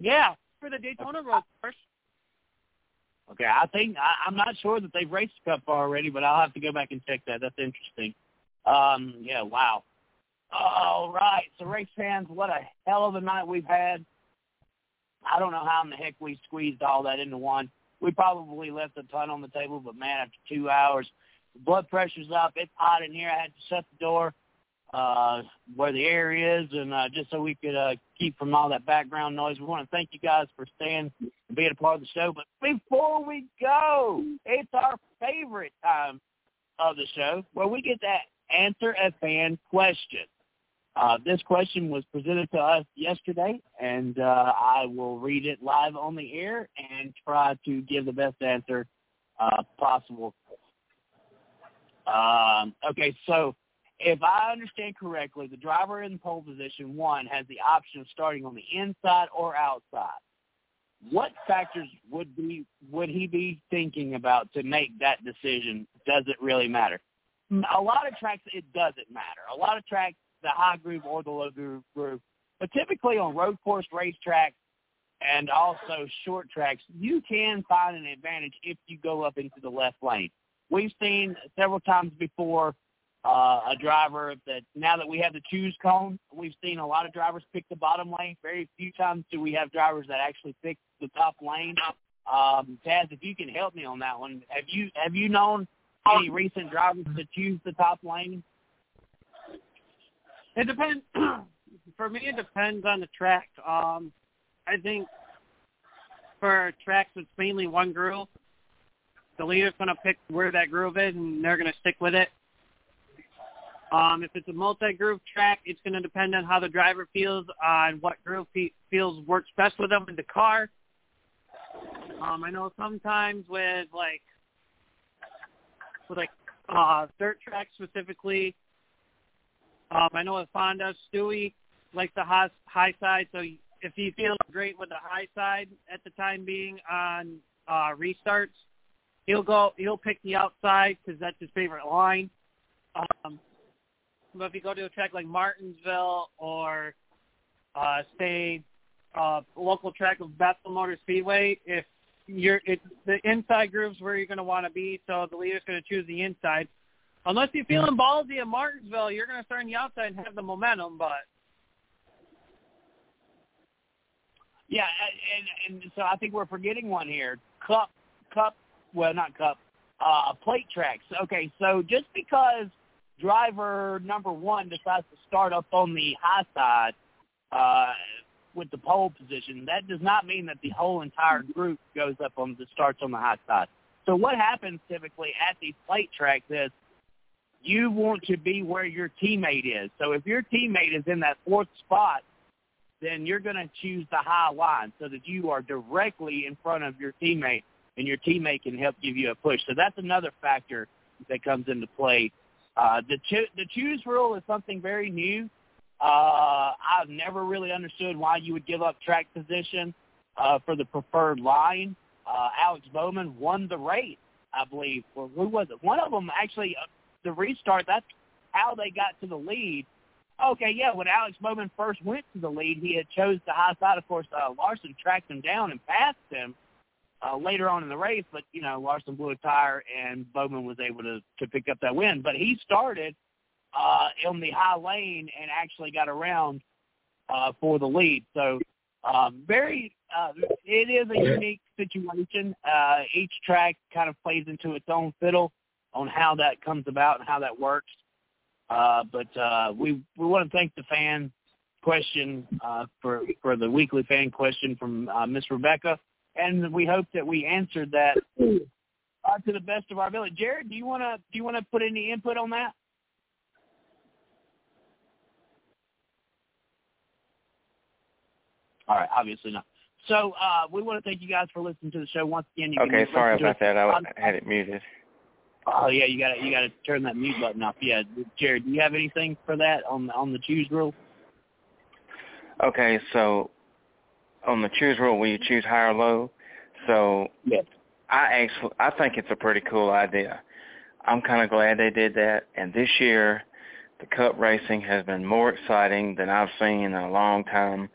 Yeah, for the Daytona Road Course. Okay, I think I, I'm not sure that they've raced Cup already, but I'll have to go back and check that. That's interesting. Um, yeah, wow. All right, so race fans, what a hell of a night we've had. I don't know how in the heck we squeezed all that into one. We probably left a ton on the table, but man, after two hours, blood pressure's up. It's hot in here. I had to shut the door. Uh, where the air is, and uh, just so we could uh, keep from all that background noise. We want to thank you guys for staying and being a part of the show. But before we go, it's our favorite time of the show where we get to answer a fan question. Uh, this question was presented to us yesterday, and uh, I will read it live on the air and try to give the best answer uh, possible. Um, okay, so if I understand correctly, the driver in pole position one has the option of starting on the inside or outside. What factors would be would he be thinking about to make that decision? Does it really matter? Mm. A lot of tracks, it doesn't matter. A lot of tracks, the high groove or the low groove, groove. but typically on road course racetracks and also short tracks, you can find an advantage if you go up into the left lane. We've seen several times before uh, a driver that now that we have the choose cone, we've seen a lot of drivers pick the bottom lane. Very few times do we have drivers that actually pick the top lane. Um, Taz, if you can help me on that one, have you have you known any recent drivers to choose the top lane? It depends. for me, it depends on the track. Um, I think for tracks with mainly one groove, the leader's going to pick where that groove is, and they're going to stick with it. Um, if it's a multi-groove track, it's going to depend on how the driver feels on what groove he feels works best with them in the car. Um, I know sometimes with like with like uh, dirt tracks specifically, um, I know with Fonda, Stewie likes the high, high side, so if he feels great with the high side at the time being on uh, restarts, he'll go he'll pick the outside because that's his favorite line. Um, but if you go to a track like Martinsville or uh, say uh, local track of Bethel Motor Speedway, if you're it, the inside grooves where you're going to want to be, so the leader's going to choose the inside. Unless you're feeling ballsy at Martinsville, you're going to start on the outside and have the momentum. But yeah, and, and so I think we're forgetting one here. Cup, cup, well, not cup, uh, plate tracks. Okay, so just because driver number one decides to start up on the high side uh, with the pole position, that does not mean that the whole entire group goes up on the starts on the high side. So what happens typically at these plate tracks is you want to be where your teammate is. So if your teammate is in that fourth spot, then you're going to choose the high line so that you are directly in front of your teammate and your teammate can help give you a push. So that's another factor that comes into play uh, the cho- the choose rule is something very new. Uh, I've never really understood why you would give up track position uh, for the preferred line. Uh, Alex Bowman won the race, I believe. Or who was it? One of them actually. Uh, the restart. That's how they got to the lead. Okay, yeah. When Alex Bowman first went to the lead, he had chose the high side. Of course, uh, Larson tracked him down and passed him later on in the race, but you know Larson blew a tire and Bowman was able to to pick up that win. But he started uh, in the high lane and actually got around uh, for the lead. So um, very, uh, it is a unique situation. Uh, each track kind of plays into its own fiddle on how that comes about and how that works. Uh, but uh, we we want to thank the fan question uh, for for the weekly fan question from uh, Miss Rebecca and we hope that we answered that uh, to the best of our ability. Jared, do you want to do you want to put any input on that? All right, obviously not. So uh, we want to thank you guys for listening to the show once again. You okay, sorry about that. I had it muted. Oh yeah, you got to you got to turn that mute button off. Yeah, Jared, do you have anything for that on on the choose rule? Okay, so on the choose rule where you choose high or low. So yeah. I actually I think it's a pretty cool idea. I'm kind of glad they did that. And this year, the Cup racing has been more exciting than I've seen in a long time.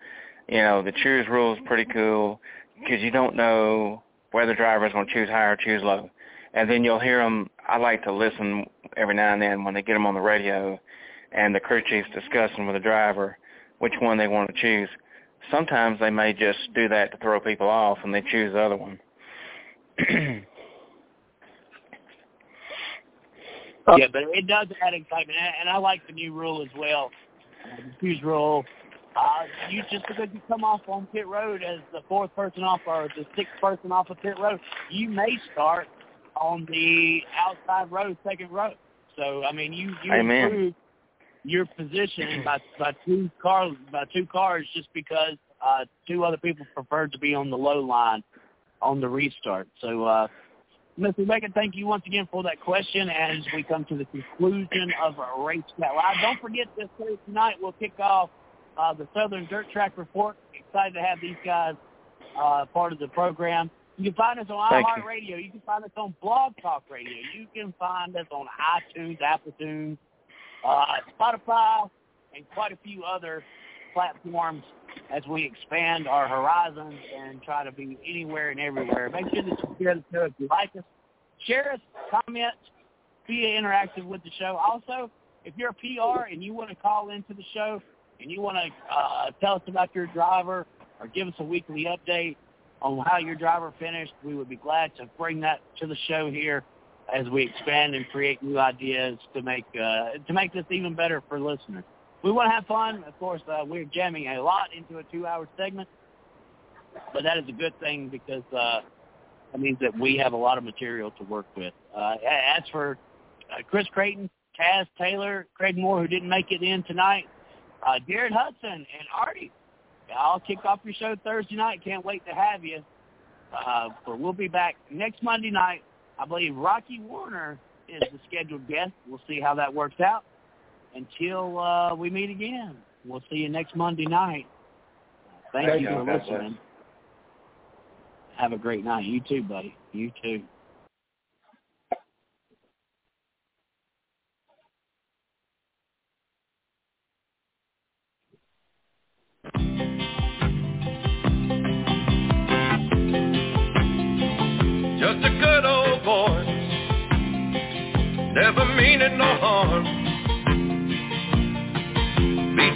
You know, the choose rule is pretty cool because you don't know whether driver's going to choose high or choose low. And then you'll hear them. I like to listen every now and then when they get them on the radio, and the crew chief's discussing with the driver which one they want to choose sometimes they may just do that to throw people off and they choose the other one. Yeah, but it does add excitement, and and I like the new rule as well. The huge rule. Uh, you just because you come off on pit road as the fourth person off or the sixth person off of pit road, you may start on the outside row, second row. So I mean, you you Amen. improve your position by by two cars by two cars just because uh, two other people preferred to be on the low line on the restart. So. uh Mr. Rebecca, thank you once again for that question as we come to the conclusion of our race chat live. Don't forget this Thursday night we'll kick off uh, the Southern Dirt Track Report. Excited to have these guys uh, part of the program. You can find us on Thank you. iHeartRadio. You can find us on Blog Talk Radio. You can find us on iTunes, Apple Tunes, uh, Spotify, and quite a few other platforms as we expand our horizons and try to be anywhere and everywhere. Make sure that you share the show if you like us. Share us, comment, be interactive with the show. Also, if you're a PR and you want to call into the show and you want to uh, tell us about your driver or give us a weekly update on how your driver finished, we would be glad to bring that to the show here as we expand and create new ideas to make uh, to make this even better for listeners. We want to have fun. Of course, uh, we're jamming a lot into a two-hour segment, but that is a good thing because uh, that means that we have a lot of material to work with. Uh, as for uh, Chris Creighton, Taz Taylor, Craig Moore, who didn't make it in tonight, uh, Jared Hudson, and Artie, I'll kick off your show Thursday night. Can't wait to have you. Uh, but we'll be back next Monday night. I believe Rocky Warner is the scheduled guest. We'll see how that works out. Until uh, we meet again, we'll see you next Monday night. Thank, you. for listening. Have a great night. You too, buddy. You too.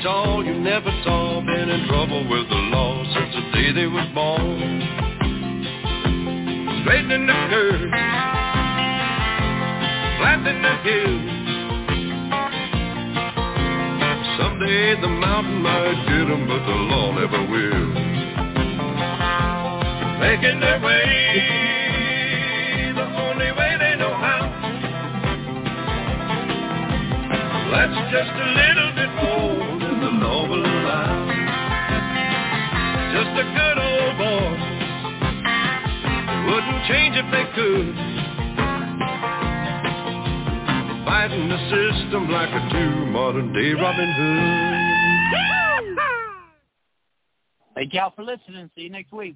All you never saw, been in trouble with the law since the day they was born. Straightening the curve, flattening the hills. Someday the mountain might get 'em, but the law never will. Making their way the only way they know how. That's just a little wouldn't change if they could. Fighting the system like a true modern day Robin Hood. Thank y'all for listening. See you next week.